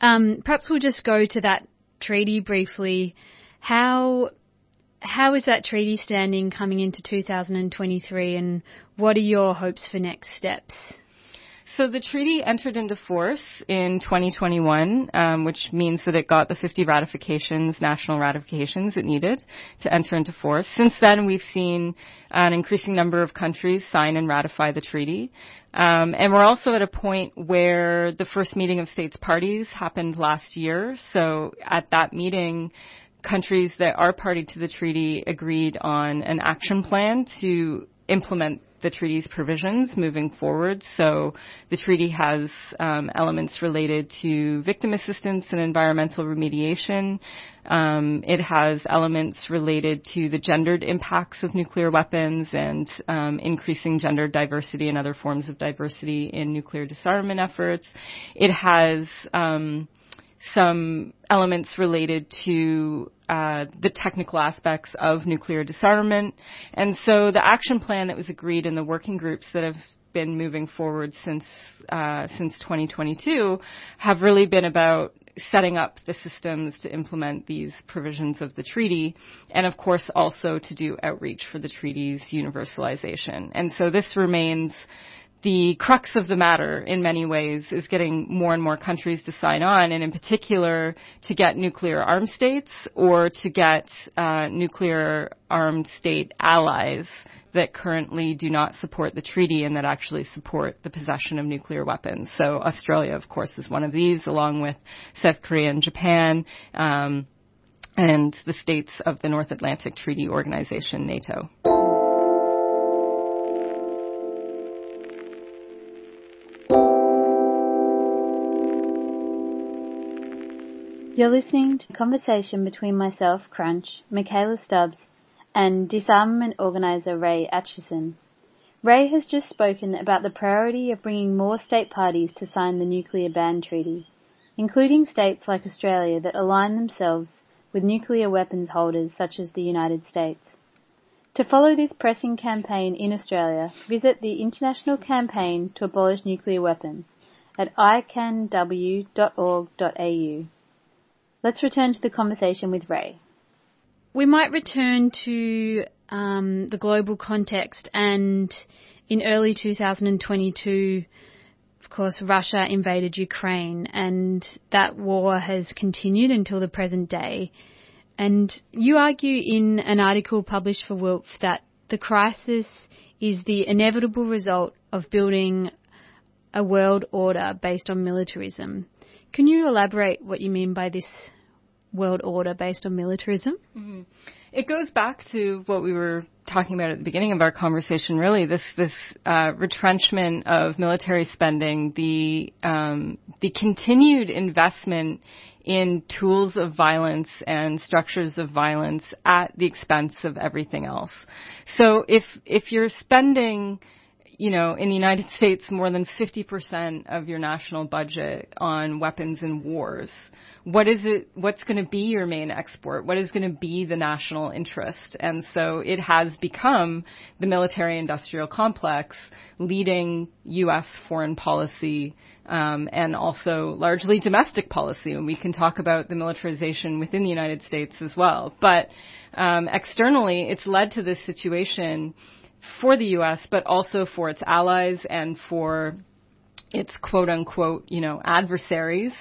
Um, perhaps we'll just go to that treaty briefly. How how is that treaty standing coming into 2023, and what are your hopes for next steps? So the treaty entered into force in 2021, um, which means that it got the 50 ratifications, national ratifications it needed to enter into force. Since then, we've seen an increasing number of countries sign and ratify the treaty. Um, and we're also at a point where the first meeting of states parties happened last year. So at that meeting, countries that are party to the treaty agreed on an action plan to implement the treaty's provisions moving forward. So the treaty has um, elements related to victim assistance and environmental remediation. Um, it has elements related to the gendered impacts of nuclear weapons and um, increasing gender diversity and other forms of diversity in nuclear disarmament efforts. It has um, some elements related to uh, the technical aspects of nuclear disarmament. And so the action plan that was agreed in the working groups that have been moving forward since uh, since 2022 have really been about setting up the systems to implement these provisions of the treaty, and of course also to do outreach for the treaty's universalization. And so this remains the crux of the matter in many ways is getting more and more countries to sign on, and in particular to get nuclear armed states or to get uh, nuclear armed state allies that currently do not support the treaty and that actually support the possession of nuclear weapons. So Australia, of course, is one of these, along with South Korea and Japan. Um, and the states of the North Atlantic Treaty Organization, NATO. You're listening to a conversation between myself, Crunch, Michaela Stubbs, and disarmament organiser Ray Acheson. Ray has just spoken about the priority of bringing more state parties to sign the nuclear ban treaty, including states like Australia that align themselves with nuclear weapons holders such as the United States. To follow this pressing campaign in Australia, visit the International Campaign to Abolish Nuclear Weapons at icanw.org.au. Let's return to the conversation with Ray. We might return to um, the global context and in early 2022, of course, Russia invaded Ukraine and that war has continued until the present day. And you argue in an article published for WILPF that the crisis is the inevitable result of building a world order based on militarism. Can you elaborate what you mean by this world order based on militarism? Mm-hmm. It goes back to what we were talking about at the beginning of our conversation. Really, this this uh, retrenchment of military spending, the um, the continued investment in tools of violence and structures of violence at the expense of everything else. So if if you're spending you know, in the United States, more than 50% of your national budget on weapons and wars what is it, what's going to be your main export? What is going to be the national interest? And so it has become the military industrial complex leading U.S. foreign policy um, and also largely domestic policy. And we can talk about the militarization within the United States as well. But um, externally, it's led to this situation for the U.S., but also for its allies and for its quote unquote, you know, adversaries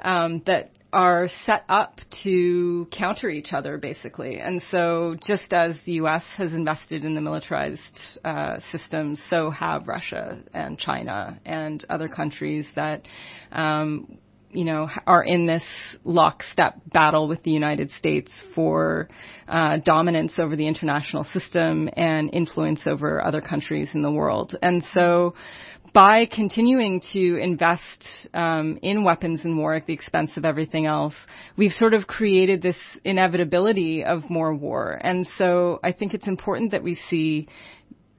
um, that are set up to counter each other, basically. And so, just as the U.S. has invested in the militarized uh, system, so have Russia and China and other countries that. Um, you know, are in this lockstep battle with the United States for uh, dominance over the international system and influence over other countries in the world. And so, by continuing to invest um, in weapons and war at the expense of everything else, we've sort of created this inevitability of more war. And so I think it's important that we see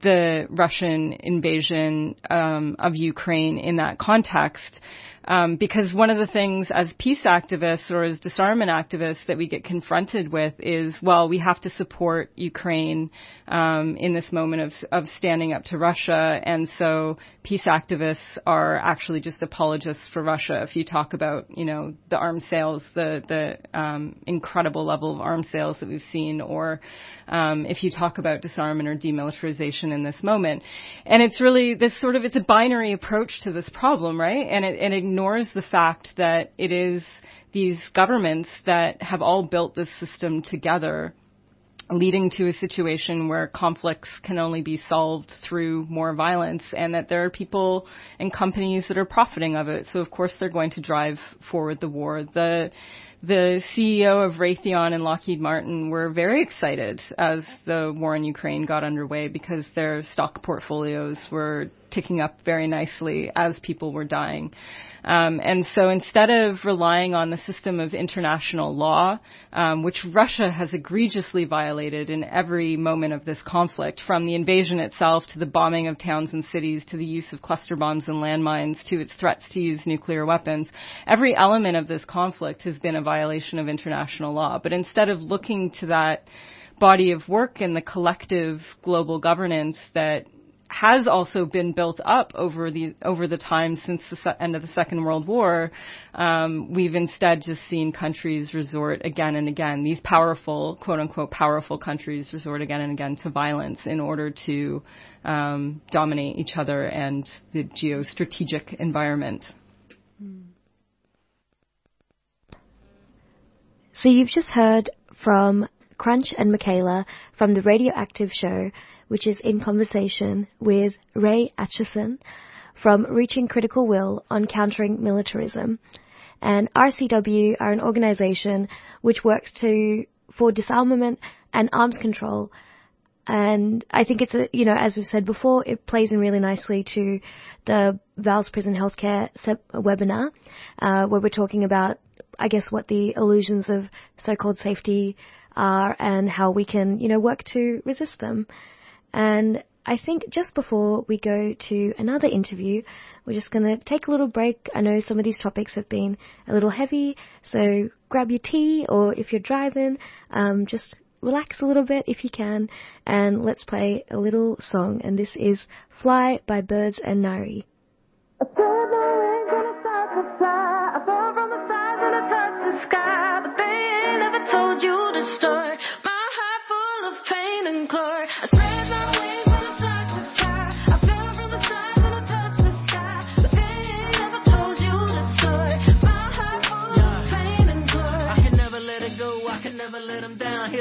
the Russian invasion um, of Ukraine in that context um, because one of the things as peace activists or as disarmament activists that we get confronted with is, well, we have to support Ukraine um, in this moment of, of standing up to Russia, and so peace activists are actually just apologists for Russia. If you talk about, you know, the arms sales, the the um, incredible level of arms sales that we've seen, or um, if you talk about disarmament or demilitarization in this moment, and it's really this sort of it's a binary approach to this problem, right? And it and it ignores the fact that it is these governments that have all built this system together leading to a situation where conflicts can only be solved through more violence and that there are people and companies that are profiting of it. So of course they're going to drive forward the war. The the CEO of Raytheon and Lockheed Martin were very excited as the war in Ukraine got underway because their stock portfolios were ticking up very nicely as people were dying. Um, and so instead of relying on the system of international law, um, which Russia has egregiously violated in every moment of this conflict, from the invasion itself to the bombing of towns and cities to the use of cluster bombs and landmines to its threats to use nuclear weapons, every element of this conflict has been a violation of international law. But instead of looking to that body of work and the collective global governance that has also been built up over the over the time since the end of the Second World War. Um, we've instead just seen countries resort again and again. These powerful, quote unquote, powerful countries resort again and again to violence in order to um, dominate each other and the geostrategic environment. So you've just heard from Crunch and Michaela from the Radioactive Show which is in conversation with Ray Acheson from Reaching Critical Will on Countering Militarism. And RCW are an organization which works to, for disarmament and arms control. And I think it's a, you know, as we've said before, it plays in really nicely to the VALS Prison Healthcare webinar, uh, where we're talking about, I guess, what the illusions of so-called safety are and how we can, you know, work to resist them. And I think just before we go to another interview, we're just going to take a little break. I know some of these topics have been a little heavy, so grab your tea or if you're driving, um, just relax a little bit if you can and let's play a little song. And this is Fly by Birds and Nari.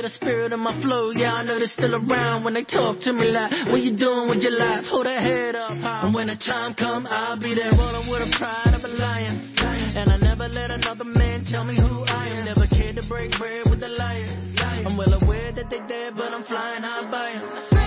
Of my flow, yeah, I know they're still around when they talk to me like, what you doing with your life? Hold that head up high. And when the time come, I'll be there rolling with a pride of a lion. And I never let another man tell me who I am. Never cared to break bread with the liars. I'm well aware that they dead, but I'm flying high by 'em.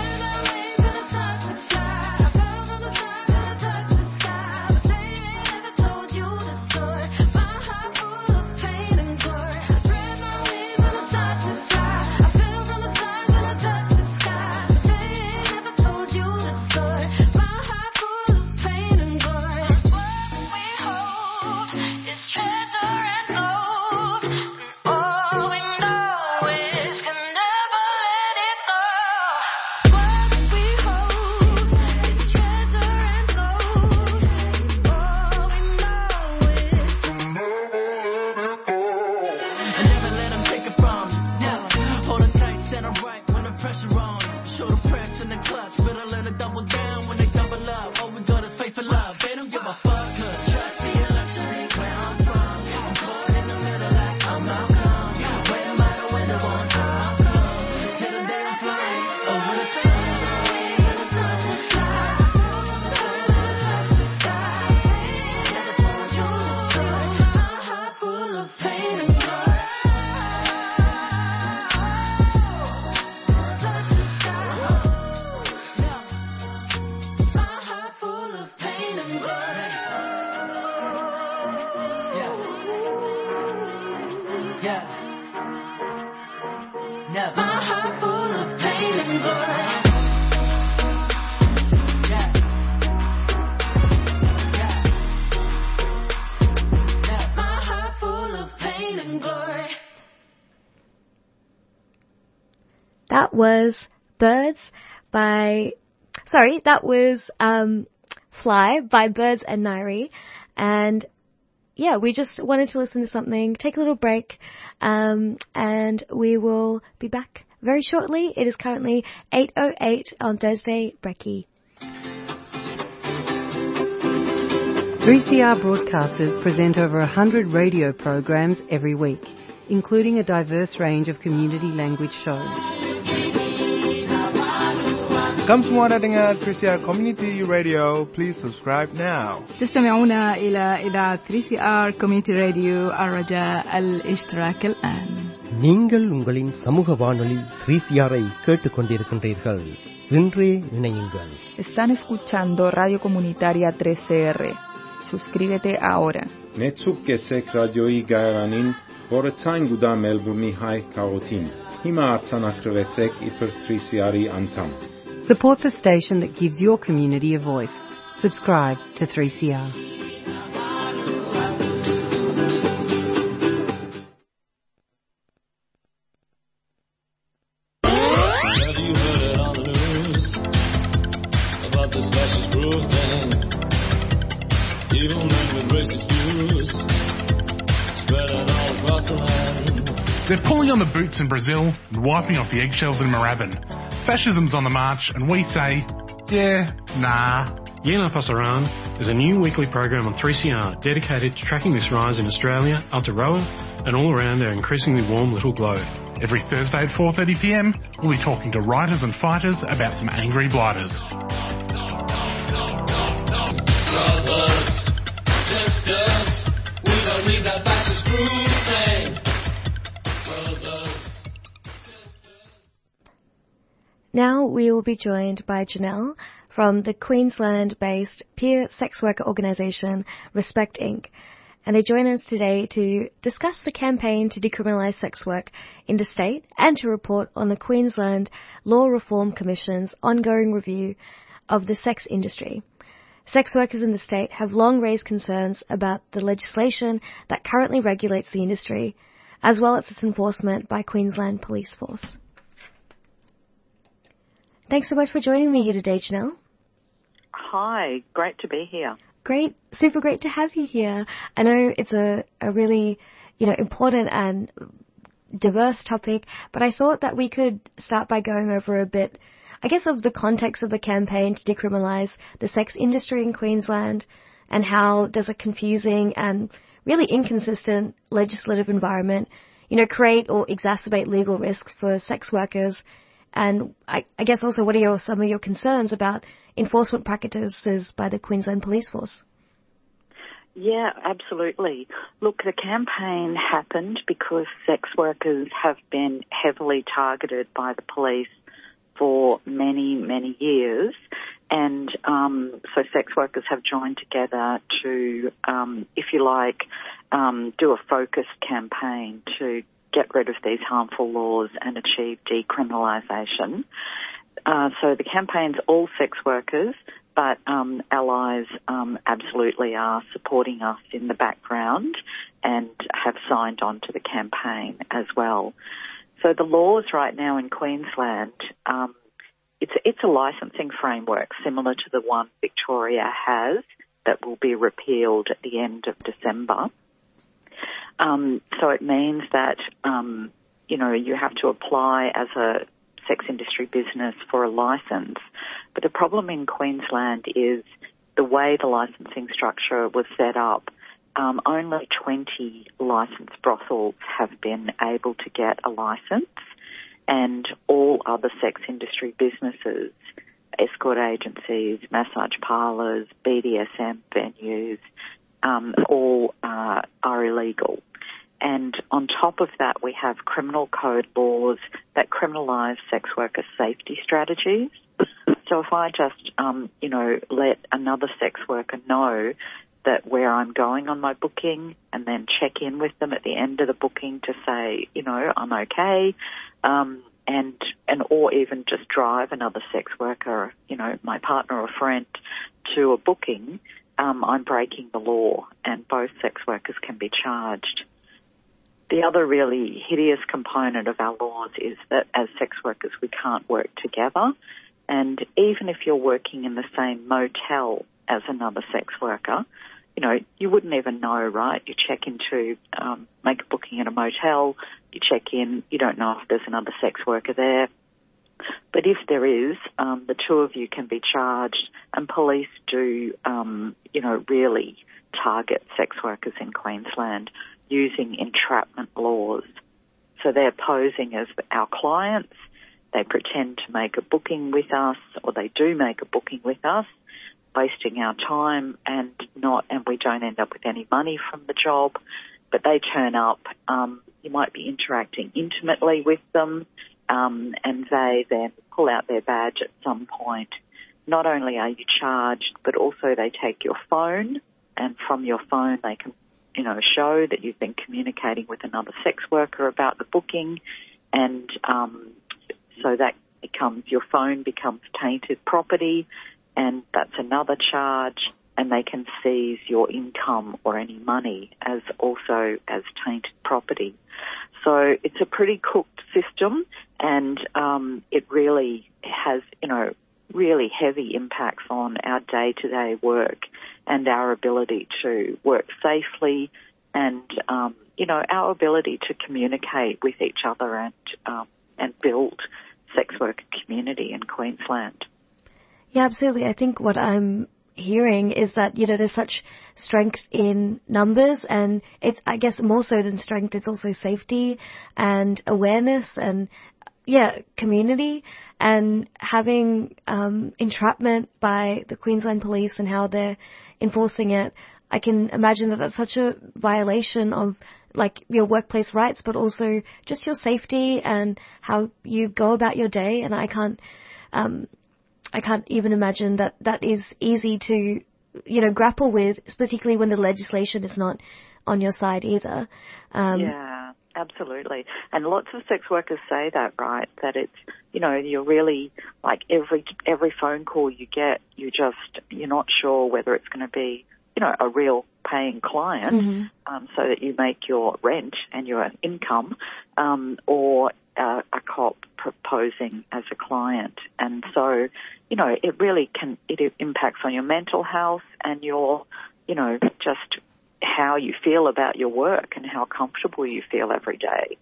Was Birds by, sorry, that was um, Fly by Birds and Nairi. And yeah, we just wanted to listen to something, take a little break, um, and we will be back very shortly. It is currently 8.08 on Thursday, Brekkie. 3CR broadcasters present over 100 radio programs every week, including a diverse range of community language shows. kamsimoa dengar Trisia Community Radio. Please subscribe now. تستمعون 3CR Community Radio الرجاء الاشتراك الآن. நீங்கள் உங்களின் சமூக வானொலி 3CR ஐ இன்றே இணையுங்கள். Están escuchando Radio Comunitaria 3CR. Suscríbete ahora. Radio Guda Hai Kaotin. Hima 3CR Support the station that gives your community a voice. Subscribe to 3CR. Have you heard it on the news about this fascist group thing? Evil men with racist views spreading all across the land. They're pulling on the boots in Brazil and wiping off the eggshells in Moorabbin. Fascism's on the march, and we say, yeah, nah. Yeah Nah Pasaran is a new weekly program on 3CR dedicated to tracking this rise in Australia, Aotearoa, and all around our increasingly warm little globe. Every Thursday at 4.30pm, we'll be talking to writers and fighters about some angry blighters. Brothers, sisters, we don't need that Now we will be joined by Janelle from the Queensland-based peer sex worker organisation Respect Inc. And they join us today to discuss the campaign to decriminalise sex work in the state and to report on the Queensland Law Reform Commission's ongoing review of the sex industry. Sex workers in the state have long raised concerns about the legislation that currently regulates the industry, as well as its enforcement by Queensland Police Force. Thanks so much for joining me here today, Janelle. Hi, great to be here. Great, super great to have you here. I know it's a, a really, you know, important and diverse topic, but I thought that we could start by going over a bit, I guess, of the context of the campaign to decriminalise the sex industry in Queensland and how does a confusing and really inconsistent legislative environment you know, create or exacerbate legal risks for sex workers? And I, I guess also, what are your, some of your concerns about enforcement practices by the Queensland Police Force? Yeah, absolutely. Look, the campaign happened because sex workers have been heavily targeted by the police for many, many years. And um, so sex workers have joined together to, um, if you like, um, do a focused campaign to get rid of these harmful laws and achieve decriminalisation. Uh, so the campaign's all sex workers, but um, allies um, absolutely are supporting us in the background and have signed on to the campaign as well. So the laws right now in Queensland, um, it's it's a licensing framework similar to the one Victoria has that will be repealed at the end of December. Um, so it means that um, you know you have to apply as a sex industry business for a license. But the problem in Queensland is the way the licensing structure was set up. Um, only 20 licensed brothels have been able to get a license, and all other sex industry businesses, escort agencies, massage parlours, BDSM venues, um, all uh, are illegal. And on top of that, we have criminal code laws that criminalise sex worker safety strategies. So if I just, um, you know, let another sex worker know that where I'm going on my booking and then check in with them at the end of the booking to say, you know, I'm okay, um, and, and, or even just drive another sex worker, you know, my partner or friend to a booking, um, I'm breaking the law and both sex workers can be charged. The other really hideous component of our laws is that as sex workers we can't work together. And even if you're working in the same motel as another sex worker, you know, you wouldn't even know, right? You check into, um, make a booking at a motel, you check in, you don't know if there's another sex worker there. But if there is, um, the two of you can be charged, and police do, um, you know, really target sex workers in Queensland using entrapment laws. So they're posing as our clients. They pretend to make a booking with us, or they do make a booking with us, wasting our time and not, and we don't end up with any money from the job. But they turn up. Um, you might be interacting intimately with them, um, and they then pull out their badge at some point. Not only are you charged, but also they take your phone, and from your phone they can you know, show that you've been communicating with another sex worker about the booking, and um, so that becomes your phone becomes tainted property, and that's another charge. And they can seize your income or any money as also as tainted property. So it's a pretty cooked system, and um, it really has, you know, really heavy impacts on our day to day work and our ability to work safely and, um, you know, our ability to communicate with each other and, um, and build sex worker community in Queensland. Yeah, absolutely. I think what I'm hearing is that, you know, there's such strength in numbers and it's, I guess, more so than strength, it's also safety and awareness and yeah, community and having um, entrapment by the Queensland Police and how they're enforcing it. I can imagine that that's such a violation of like your workplace rights, but also just your safety and how you go about your day. And I can't, um, I can't even imagine that that is easy to, you know, grapple with, particularly when the legislation is not on your side either. Um, yeah. Absolutely. And lots of sex workers say that, right? That it's, you know, you're really like every, every phone call you get, you just, you're not sure whether it's going to be, you know, a real paying client, mm-hmm. um, so that you make your rent and your income, um, or uh, a cop proposing as a client. And so, you know, it really can, it impacts on your mental health and your, you know, just how you feel about your work and how comfortable you feel every day.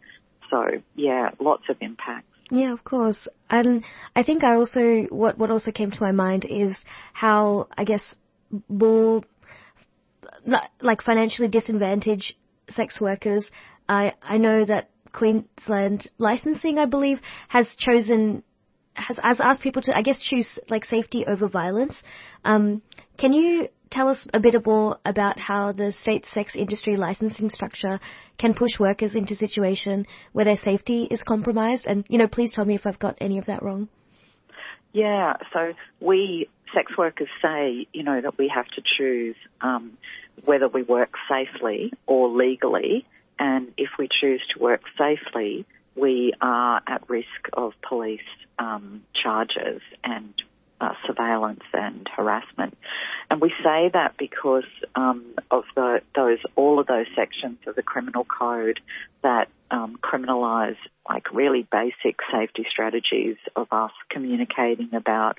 So yeah, lots of impacts. Yeah, of course. And I think I also what what also came to my mind is how I guess more like financially disadvantaged sex workers. I I know that Queensland licensing, I believe, has chosen has, has asked people to, I guess, choose like safety over violence. Um, can you tell us a bit more about how the state sex industry licensing structure can push workers into situation where their safety is compromised? And, you know, please tell me if I've got any of that wrong. Yeah, so we sex workers say, you know, that we have to choose um, whether we work safely or legally, if we choose to work safely, we are at risk of police um, charges and uh, surveillance and harassment. And we say that because um, of the, those all of those sections of the criminal code that um, criminalise like really basic safety strategies of us communicating about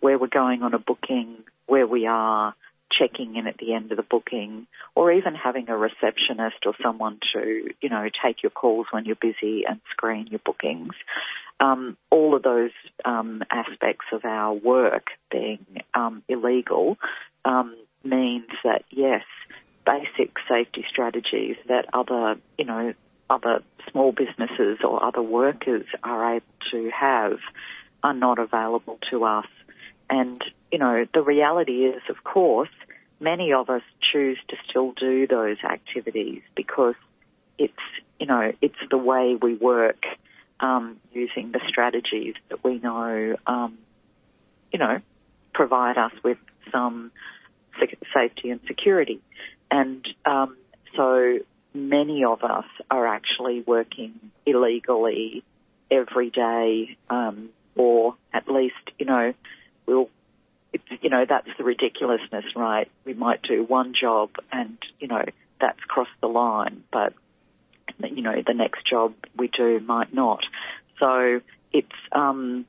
where we're going on a booking, where we are, checking in at the end of the booking, or even having a receptionist or someone to, you know, take your calls when you're busy and screen your bookings. Um, all of those um, aspects of our work being um, illegal um, means that yes, basic safety strategies that other, you know, other small businesses or other workers are able to have are not available to us. And, you know, the reality is, of course, many of us choose to still do those activities because it's, you know, it's the way we work um, using the strategies that we know, um, you know, provide us with some safety and security. And um, so many of us are actually working illegally every day, um, or at least, you know, we'll it's, you know, that's the ridiculousness, right? We might do one job and, you know, that's crossed the line, but, you know, the next job we do might not. So it's, um,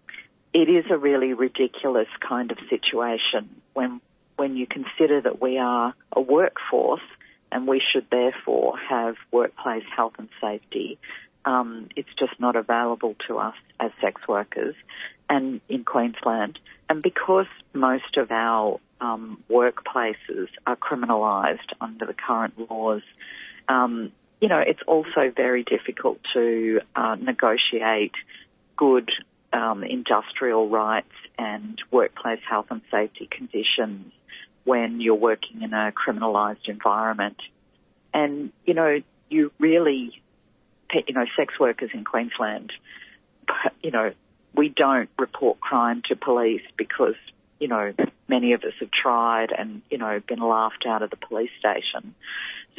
it is a really ridiculous kind of situation when, when you consider that we are a workforce and we should therefore have workplace health and safety. Um, it's just not available to us as sex workers and in Queensland. And because most of our um, workplaces are criminalised under the current laws, um, you know, it's also very difficult to uh, negotiate good um, industrial rights and workplace health and safety conditions when you're working in a criminalised environment. And, you know, you really, you know, sex workers in Queensland, you know, we don't report crime to police because, you know, many of us have tried and, you know, been laughed out of the police station.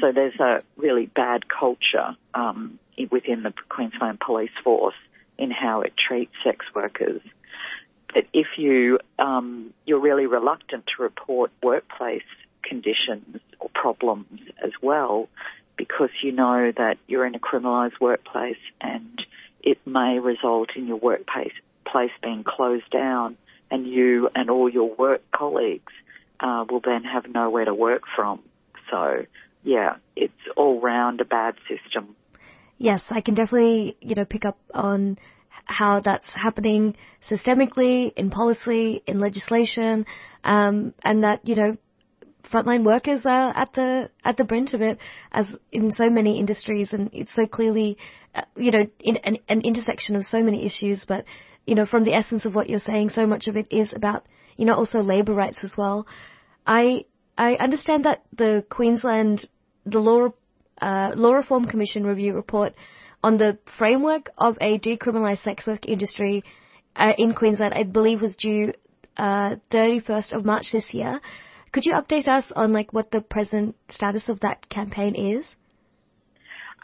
So there's a really bad culture um, within the Queensland Police Force in how it treats sex workers. But if you um, you're really reluctant to report workplace conditions or problems as well, because you know that you're in a criminalised workplace and it may result in your workplace place being closed down, and you and all your work colleagues uh, will then have nowhere to work from. So, yeah, it's all round a bad system. Yes, I can definitely, you know, pick up on how that's happening systemically, in policy, in legislation, um, and that, you know, frontline workers are at the at the brink of it, as in so many industries, and it's so clearly, uh, you know, in, an, an intersection of so many issues. But you know, from the essence of what you're saying, so much of it is about, you know, also labour rights as well. I I understand that the Queensland the law uh, law reform commission review report on the framework of a decriminalised sex work industry uh, in Queensland, I believe, was due uh, 31st of March this year. Could you update us on like what the present status of that campaign is?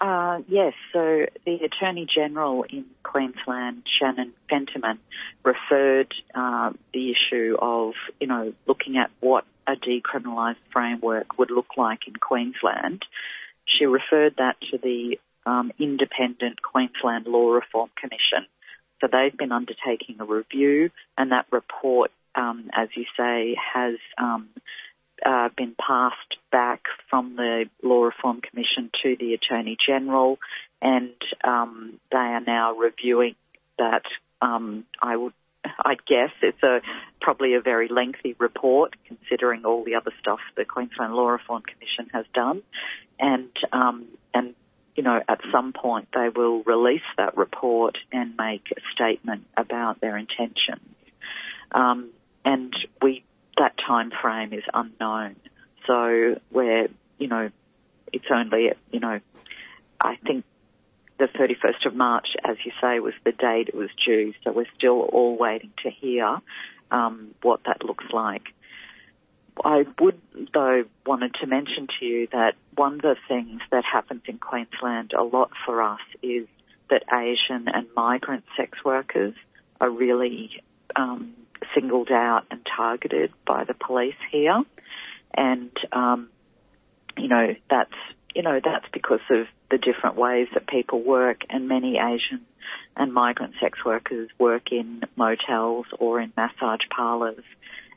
Uh, yes, so the Attorney General in Queensland, Shannon Fentiman, referred uh, the issue of, you know, looking at what a decriminalised framework would look like in Queensland. She referred that to the um, independent Queensland Law Reform Commission. So they've been undertaking a review, and that report, um, as you say, has um, uh, been passed back from the Law Reform Commission to the Attorney General, and um, they are now reviewing that. Um, I would, I guess, it's a probably a very lengthy report considering all the other stuff the Queensland Law Reform Commission has done, and um, and you know, at some point they will release that report and make a statement about their intentions. Um, and we, that time frame is unknown. So we're, you know, it's only, you know, I think the 31st of March, as you say, was the date it was due. So we're still all waiting to hear um, what that looks like. I would, though, wanted to mention to you that one of the things that happens in Queensland a lot for us is that Asian and migrant sex workers are really um, singled out and targeted by the police here, and um, you know that's you know that's because of the different ways that people work, and many Asian and migrant sex workers work in motels or in massage parlours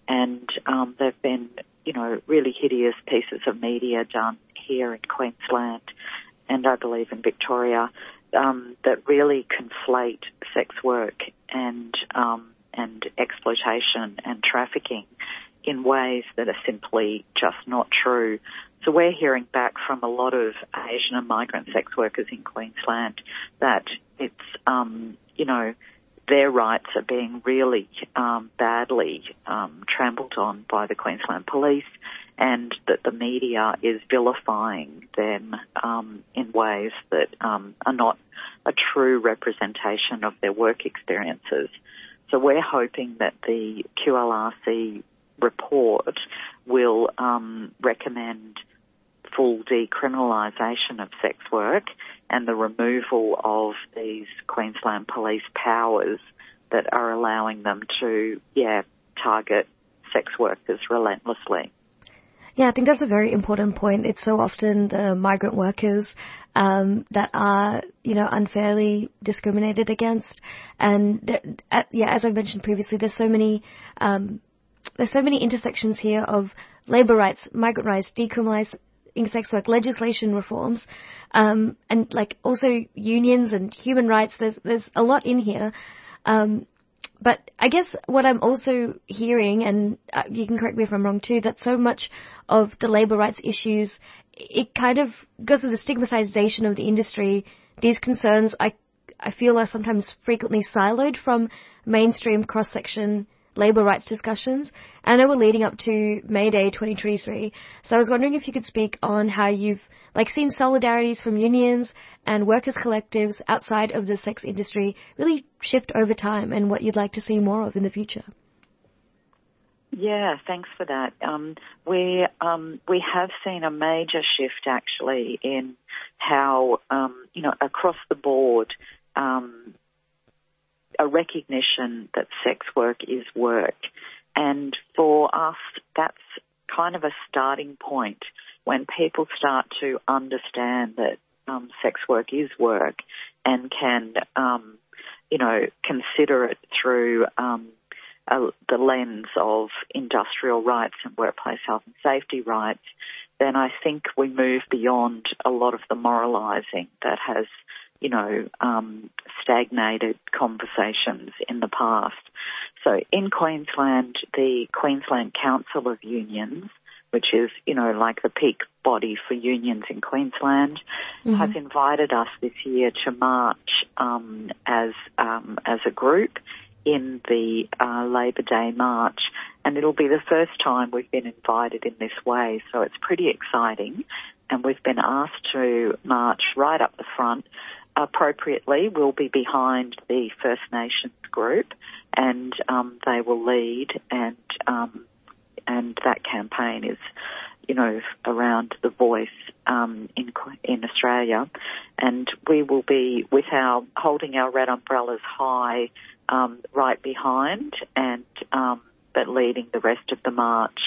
and um, there've been, you know, really hideous pieces of media done here in Queensland, and I believe in Victoria, um, that really conflate sex work and um, and exploitation and trafficking in ways that are simply just not true. So we're hearing back from a lot of Asian and migrant sex workers in Queensland that it's, um, you know, their rights are being really um, badly um, trampled on by the Queensland Police, and that the media is vilifying them um, in ways that um, are not a true representation of their work experiences. So we're hoping that the QLRC report will um, recommend full decriminalisation of sex work and the removal of these Queensland police powers that are allowing them to, yeah, target sex workers relentlessly. Yeah, I think that's a very important point. It's so often the migrant workers um, that are, you know, unfairly discriminated against, and yeah, as I mentioned previously, there's so many, um, there's so many intersections here of labour rights, migrant rights, decriminalisation in sex work legislation reforms, um, and like also unions and human rights. There's there's a lot in here. Um, but I guess what I'm also hearing, and uh, you can correct me if I'm wrong too, that so much of the labour rights issues, it kind of goes with the stigmatization of the industry. These concerns, I I feel, are sometimes frequently siloed from mainstream cross section labour rights discussions. And I know we're leading up to May Day 2023. So I was wondering if you could speak on how you've like seen solidarities from unions and workers collectives outside of the sex industry really shift over time and what you'd like to see more of in the future. Yeah, thanks for that. Um, we um, we have seen a major shift actually in how um, you know across the board um, a recognition that sex work is work. And for us, that's kind of a starting point when people start to understand that um, sex work is work and can, um, you know, consider it through um, a, the lens of industrial rights and workplace health and safety rights, then I think we move beyond a lot of the moralising that has you know, um, stagnated conversations in the past. So in Queensland, the Queensland Council of Unions, which is, you know, like the peak body for unions in Queensland, mm-hmm. has invited us this year to march um, as um, as a group in the uh, Labor Day march, and it'll be the first time we've been invited in this way. So it's pretty exciting, and we've been asked to march right up the front appropriately we'll be behind the First Nations group, and um, they will lead, and um, and that campaign is, you know, around the voice um, in in Australia, and we will be with our holding our red umbrellas high, um, right behind, and um, but leading the rest of the march.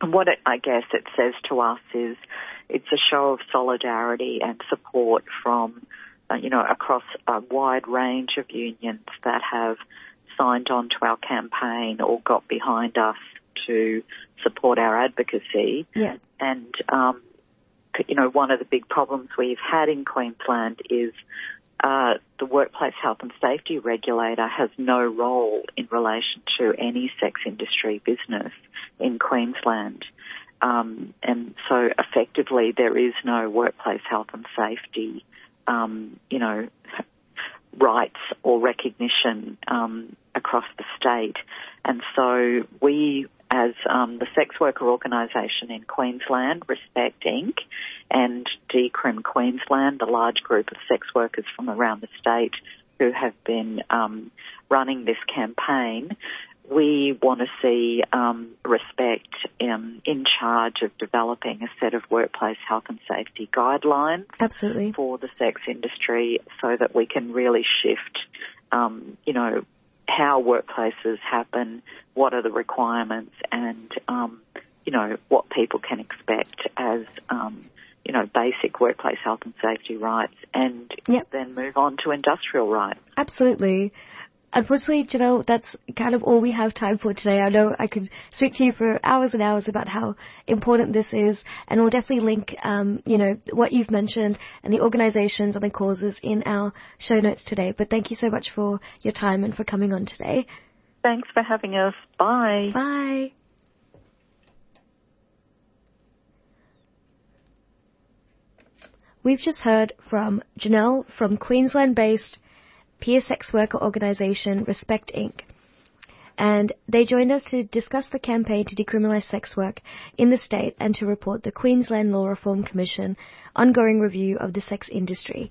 And what it, I guess it says to us is, it's a show of solidarity and support from uh, you know, across a wide range of unions that have signed on to our campaign or got behind us to support our advocacy. Yeah. And, um, you know, one of the big problems we've had in Queensland is uh, the workplace health and safety regulator has no role in relation to any sex industry business in Queensland. um, and so effectively there is no workplace health and safety, um, you know, rights or recognition um, across the state. And so we, as um, the sex worker organisation in Queensland, Respect Inc., and Decrim Queensland, the large group of sex workers from around the state who have been um, running this campaign, we want to see um, respect um, in charge of developing a set of workplace health and safety guidelines Absolutely. for the sex industry so that we can really shift, um, you know, how workplaces happen, what are the requirements, and, um, you know, what people can expect as, um, you know, basic workplace health and safety rights, and Yep. then move on to industrial rights. Absolutely. Unfortunately, Janelle, that's kind of all we have time for today. I know I could speak to you for hours and hours about how important this is, and we'll definitely link, um, you know, what you've mentioned and the organisations and the causes in our show notes today. But thank you so much for your time and for coming on today. Thanks for having us. Bye. Bye. We've just heard from Janelle from Queensland-based peer sex worker organisation Respect Inc. And they joined us to discuss the campaign to decriminalise sex work in the state and to report the Queensland Law Reform Commission ongoing review of the sex industry.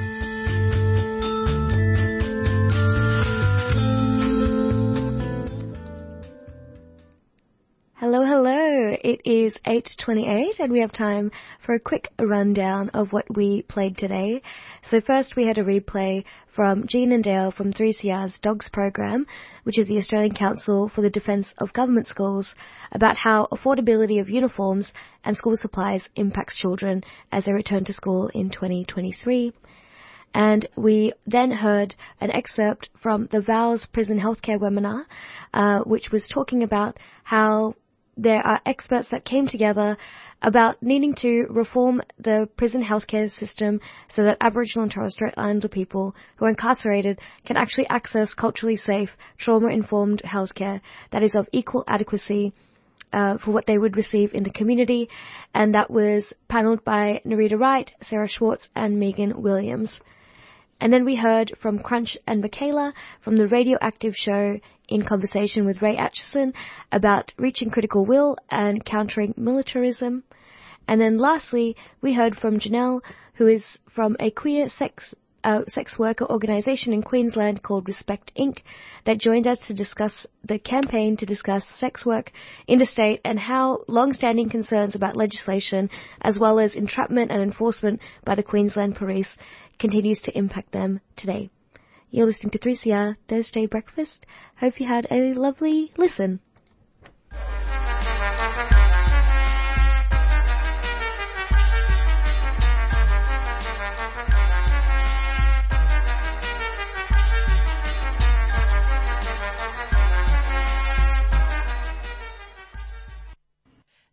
It is 8.28 and we have time for a quick rundown of what we played today. So first we had a replay from Jean and Dale from 3CR's DOGS program, which is the Australian Council for the Defence of Government Schools, about how affordability of uniforms and school supplies impacts children as they return to school in 2023. And we then heard an excerpt from the VALS Prison Healthcare webinar, uh, which was talking about how there are experts that came together about needing to reform the prison healthcare system so that Aboriginal and Torres Strait Islander people who are incarcerated can actually access culturally safe, trauma-informed healthcare that is of equal adequacy uh, for what they would receive in the community, and that was panelled by Nerita Waight, Sarah Schwartz, and Megan Williams. And then we heard from Crunch and Michaela from the Radioactive Show in conversation with Ray Acheson about reaching critical will and countering militarism. And then lastly, we heard from Janelle, who is from a queer sex uh, sex worker organisation in Queensland called Respect Inc. that joined us to discuss the campaign to discuss sex work in the state and how long-standing concerns about legislation as well as entrapment and enforcement by the Queensland Police continues to impact them today. You're listening to 3CR Thursday Breakfast. Hope you had a lovely listen.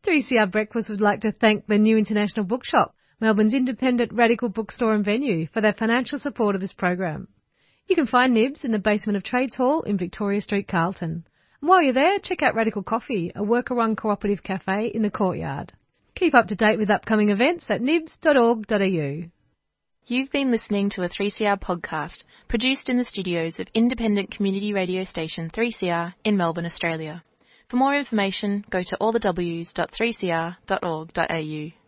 Three CR Breakfast would like to thank the New International Bookshop, Melbourne's independent radical bookstore and venue, for their financial support of this program. You can find Nibs in the basement of Trades Hall in Victoria Street, Carlton. And while you're there, check out Radical Coffee, a worker-run cooperative cafe in the courtyard. Keep up to date with upcoming events at nibs.org.au. You've been listening to a 3CR podcast produced in the studios of independent community radio station 3CR in Melbourne, Australia. For more information, go to allthews.3cr.org.au.